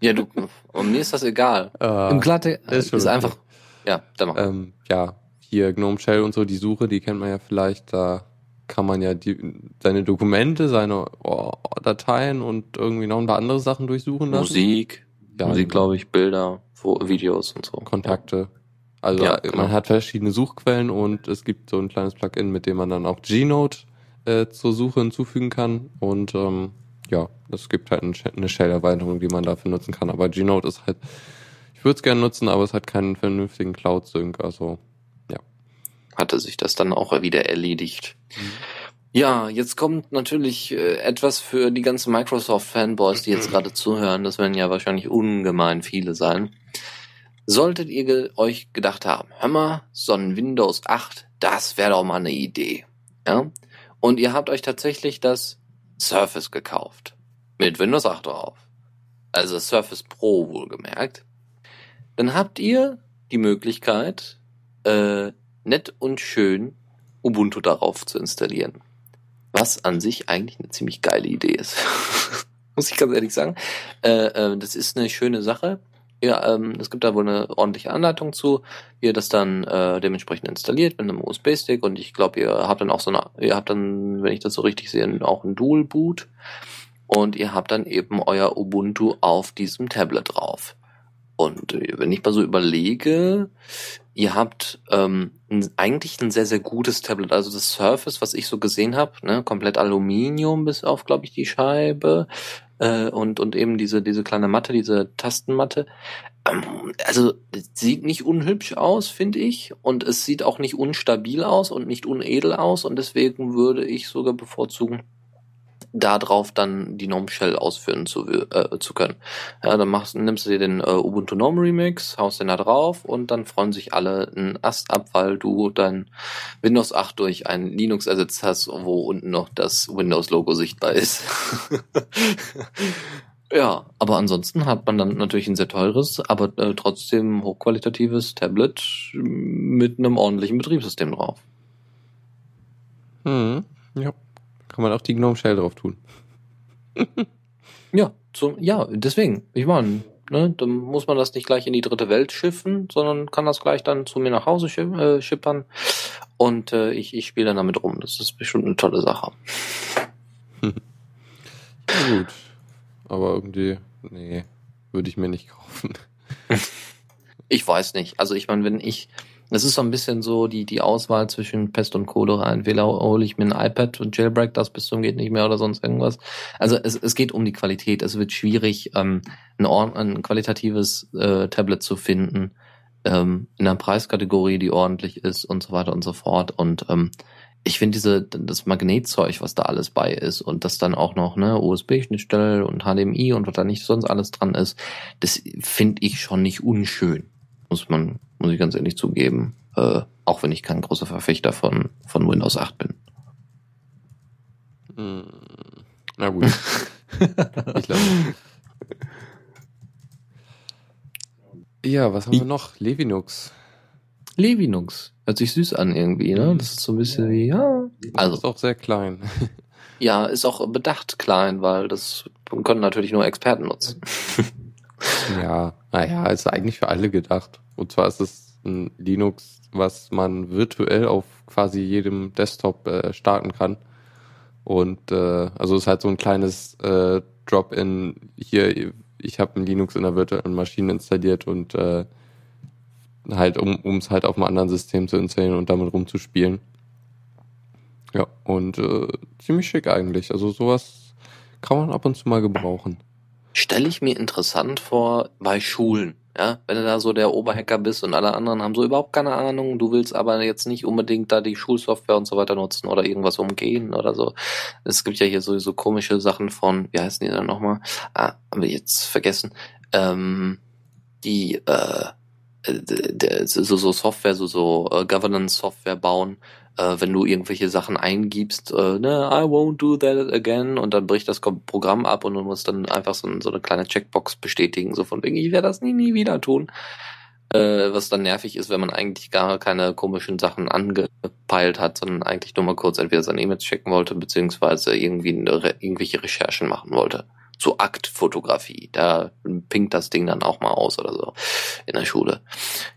ja, du, und mir ist das egal. Äh, Im Glatte ist ist, schon okay. einfach, ja, dann mach. ähm, ja, hier GNOME Shell und so, die Suche, die kennt man ja vielleicht, da kann man ja die, seine Dokumente, seine oh, Dateien und irgendwie noch ein paar andere Sachen durchsuchen lassen. Musik, Ja, Musik, genau. glaube ich, Bilder, Videos und so. Kontakte. Also Ja, genau. man hat verschiedene Suchquellen und es gibt so ein kleines Plugin, mit dem man dann auch Gnote äh, zur Suche hinzufügen kann. Und ähm, ja, es gibt halt eine Shell-Erweiterung, die man dafür nutzen kann. Aber Gnote ist halt, ich würde es gerne nutzen, aber es hat keinen vernünftigen Cloud-Sync. Also hatte sich das dann auch wieder erledigt. Ja, jetzt kommt natürlich äh, etwas für die ganzen Microsoft-Fanboys, die jetzt gerade zuhören. Das werden ja wahrscheinlich ungemein viele sein. Solltet ihr ge euch gedacht haben, hör mal, so ein Windows 8, das wäre doch mal eine Idee. Ja? Und ihr habt euch tatsächlich das Surface gekauft. Mit Windows 8 drauf. Also das Surface Pro wohlgemerkt. Dann habt ihr die Möglichkeit, äh, nett und schön Ubuntu darauf zu installieren. Was an sich eigentlich eine ziemlich geile Idee ist. Muss ich ganz ehrlich sagen. Äh, äh, das ist eine schöne Sache. Ja, ähm, es gibt da wohl eine ordentliche Anleitung zu, wie ihr das dann äh, dementsprechend installiert mit einem USB-Stick und ich glaube, ihr habt dann auch so eine, ihr habt dann, wenn ich das so richtig sehe, auch ein Dual-Boot und ihr habt dann eben euer Ubuntu auf diesem Tablet drauf. Und äh, wenn ich mal so überlege, ihr habt ähm, ein, eigentlich ein sehr, sehr gutes Tablet. Also das Surface, was ich so gesehen habe, ne, komplett Aluminium bis auf, glaube ich, die Scheibe äh, und, und eben diese, diese kleine Matte, diese Tastenmatte. Ähm, also sieht nicht unhübsch aus, finde ich. Und es sieht auch nicht unstabil aus und nicht unedel aus. Und deswegen würde ich sogar bevorzugen, darauf dann die GNOME Shell ausführen zu, äh, zu können. Ja, dann machst, nimmst du dir den äh, Ubuntu GNOME Remix, haust den da drauf und dann freuen sich alle einen Ast ab, weil du dein Windows 8 durch ein Linux ersetzt hast, wo unten noch das Windows Logo sichtbar ist. ja, aber ansonsten hat man dann natürlich ein sehr teures, aber äh, trotzdem hochqualitatives Tablet mit einem ordentlichen Betriebssystem drauf. Hm, ja. Kann man auch die Gnome Shell drauf tun. ja, so, ja, deswegen. Ich meine, ne, dann muss man das nicht gleich in die dritte Welt schiffen, sondern kann das gleich dann zu mir nach Hause schipp, äh, schippern. Und äh, ich, ich spiele dann damit rum. Das ist bestimmt eine tolle Sache. ja, gut. Aber irgendwie, nee, würde ich mir nicht kaufen. ich weiß nicht. Also ich meine, wenn ich das ist so ein bisschen so die, die Auswahl zwischen Pest und Cholera. Entweder hole ich mir ein iPad und Jailbreak das bis zum geht nicht mehr oder sonst irgendwas. Also es, es geht um die Qualität. Es wird schwierig, ähm, ein, ein qualitatives äh, Tablet zu finden ähm, in einer Preiskategorie, die ordentlich ist und so weiter und so fort. Und ähm, ich finde diese das Magnetzeug, was da alles bei ist und das dann auch noch ne USB-Schnittstelle und HDMI und was da nicht sonst alles dran ist, das finde ich schon nicht unschön muss man, muss ich ganz ehrlich zugeben. Äh, auch wenn ich kein großer Verfechter von, von Windows 8 bin. Hm. Na gut. ich glaube. Ja, was haben wir noch? Levinux. Levinux. Hört sich süß an irgendwie, ne? Das ist so ein bisschen wie, ja. Also. ist auch sehr klein. ja, ist auch bedacht klein, weil das können natürlich nur Experten nutzen. Ja, naja, ist eigentlich für alle gedacht. Und zwar ist es ein Linux, was man virtuell auf quasi jedem Desktop äh, starten kann. Und äh, also ist halt so ein kleines äh, Drop-in hier, ich habe ein Linux in der virtuellen Maschine installiert und äh, halt, um es halt auf einem anderen System zu installieren und damit rumzuspielen. Ja, und äh, ziemlich schick eigentlich. Also sowas kann man ab und zu mal gebrauchen stelle ich mir interessant vor bei Schulen. Ja, wenn du da so der Oberhacker bist und alle anderen haben so überhaupt keine Ahnung, du willst aber jetzt nicht unbedingt da die Schulsoftware und so weiter nutzen oder irgendwas umgehen oder so. Es gibt ja hier sowieso komische Sachen von, wie heißen die dann nochmal? Ah, haben wir jetzt vergessen. Ähm, die äh, so, so Software, so, so uh, Governance-Software bauen, äh, wenn du irgendwelche Sachen eingibst, äh, ne, I won't do that again und dann bricht das Programm ab und du musst dann einfach so, so eine kleine Checkbox bestätigen, so von wegen, ich werde das nie, nie wieder tun. Äh, was dann nervig ist, wenn man eigentlich gar keine komischen Sachen angepeilt hat, sondern eigentlich nur mal kurz entweder seine E-Mails checken wollte, beziehungsweise irgendwie eine, irgendwelche Recherchen machen wollte so Aktfotografie. Da pinkt das Ding dann auch mal aus oder so in der Schule.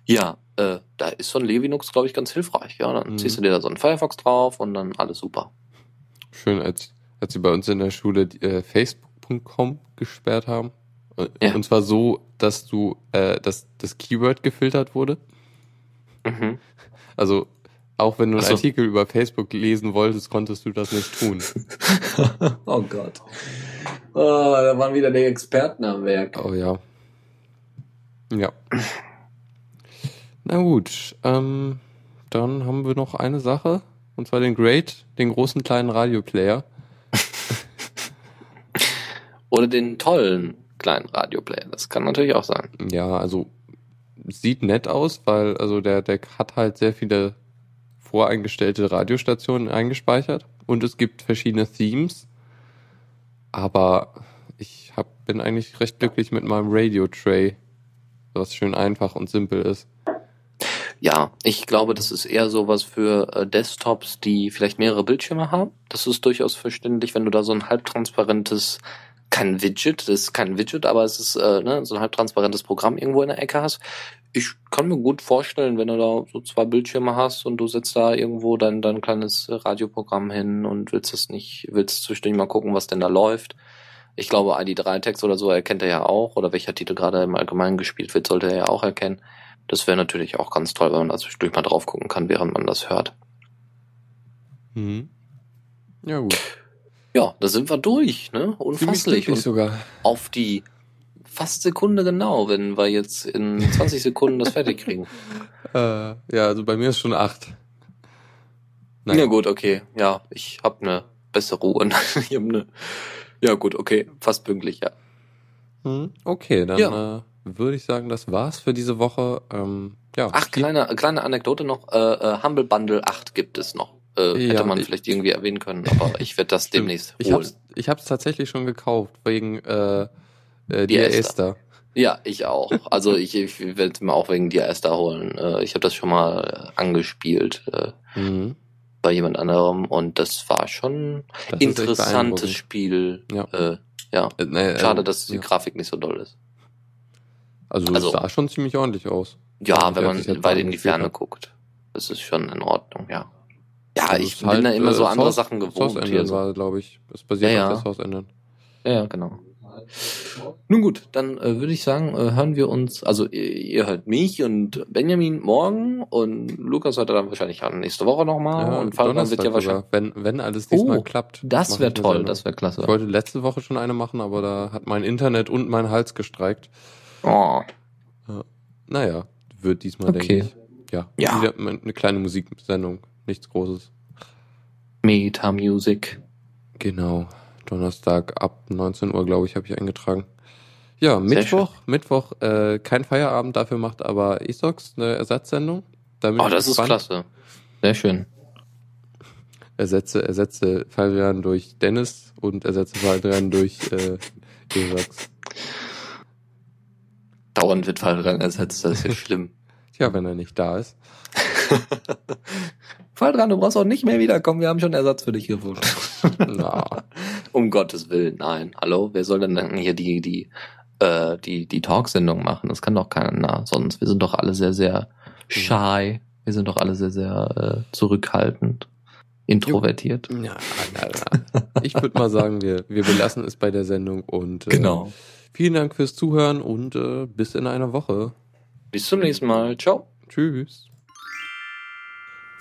Ja, äh, da ist so ein Levinux, glaube ich, ganz hilfreich. Ja, dann mhm. ziehst du dir da so einen Firefox drauf und dann alles super. Schön, als, als sie bei uns in der Schule äh, Facebook.com gesperrt haben. Äh, ja. Und zwar so, dass du, äh, dass das Keyword gefiltert wurde. Mhm. Also auch wenn du einen so. Artikel über Facebook lesen wolltest, konntest du das nicht tun. oh Gott. Oh, da waren wieder die Experten am Werk. Oh ja. Ja. Na gut, ähm, dann haben wir noch eine Sache, und zwar den Great, den großen kleinen Radioplayer. Oder den tollen kleinen Radioplayer, das kann natürlich auch sein. Ja, also sieht nett aus, weil also der, der hat halt sehr viele voreingestellte Radiostationen eingespeichert und es gibt verschiedene Themes aber ich hab, bin eigentlich recht glücklich mit meinem Radio Tray, was schön einfach und simpel ist. Ja, ich glaube, das ist eher sowas für äh, Desktops, die vielleicht mehrere Bildschirme haben. Das ist durchaus verständlich, wenn du da so ein halbtransparentes, kein Widget, das ist kein Widget, aber es ist äh, ne, so ein halbtransparentes Programm irgendwo in der Ecke hast, ich kann mir gut vorstellen, wenn du da so zwei Bildschirme hast und du setzt da irgendwo dein, dein kleines Radioprogramm hin und willst es nicht, willst zwischendurch mal gucken, was denn da läuft. Ich glaube, ID3-Text oder so erkennt er ja auch, oder welcher Titel gerade im Allgemeinen gespielt wird, sollte er ja auch erkennen. Das wäre natürlich auch ganz toll, wenn man da zwischendurch mal drauf gucken kann, während man das hört. Mhm. Ja, gut. Ja, da sind wir durch, ne? Unfasslich. Und sogar. Auf die fast Sekunde genau, wenn wir jetzt in 20 Sekunden das fertig kriegen. äh, ja, also bei mir ist schon acht. Nein. Ja gut, okay. Ja, ich hab ne bessere Uhr. ich hab ne, ja gut, okay, fast pünktlich, ja. Hm, okay, dann Ja. äh, würde ich sagen, das war's für diese Woche. Ähm, ja, Ach, kleine, kleine Anekdote noch, äh, äh, Humble Bundle 8 gibt es noch. Äh, Ja, hätte man ich- vielleicht irgendwie erwähnen können, aber ich werde das demnächst ich holen. hab's, ich hab's tatsächlich schon gekauft, wegen äh, äh, Esther. Esther. Ja, ich auch. Also ich, ich werde mir auch wegen dir erst da holen. Äh, ich habe das schon mal äh, angespielt äh, Mhm. bei jemand anderem und das war schon Das interessantes. Spiel. Ja. Äh, ja. Äh, nee, Schade, äh, dass die ja. Grafik nicht so doll ist. Also, also- es sah schon ziemlich ordentlich aus. Ja, Also, wenn man weit in die Ferne hat. guckt. Das ist schon in Ordnung, ja. Ja, Also ich bin halt, da immer äh, so andere Source- Sachen Source gewohnt Engine hier. So. war, glaube ich. Es basiert Ja, auf ja. der Source Engine. Ja, ja, genau. Nun gut, dann äh, würde ich sagen, äh, hören wir uns, also ihr, ihr hört mich und Benjamin morgen und Lukas hört er dann wahrscheinlich auch nächste Woche nochmal Ja, und Fabian wird ja wahrscheinlich. wenn, wenn alles diesmal Oh, klappt. Das wäre toll, Sendung. das wäre klasse. Ich wollte letzte Woche schon eine machen, aber da hat mein Internet und mein Hals gestreikt. Oh, Naja, wird diesmal, Okay. denke ich. Ja, Ja. Wieder eine kleine Musiksendung, nichts Großes. Meta Music. Genau, Donnerstag ab 19 Uhr, glaube ich, habe ich eingetragen. Ja, Mittwoch, Mittwoch, äh, kein Feierabend, dafür macht aber Esox eine Ersatzsendung. Da Oh, das ist gespannt. klasse. Sehr schön. Ersetze, ersetze Fabian durch Dennis und ersetze Fabian durch äh, Esox. Dauernd wird Fallrang ersetzt, das ist ja schlimm. Tja, wenn er nicht da ist. Fallrang, du brauchst auch nicht mehr wiederkommen, wir haben schon Ersatz für dich gefunden. Na, Um Gottes Willen, nein. Hallo, wer soll denn dann hier die, die, äh, die, die Talksendung machen? Das kann doch keiner sonst. Wir sind doch alle sehr, sehr shy. Wir sind doch alle sehr, sehr äh, zurückhaltend. Introvertiert. ja, na, na. Ich würde mal sagen, wir, wir belassen es bei der Sendung und äh, Genau. vielen Dank fürs Zuhören und äh, bis in einer Woche. Bis zum nächsten Mal. Ciao. Tschüss.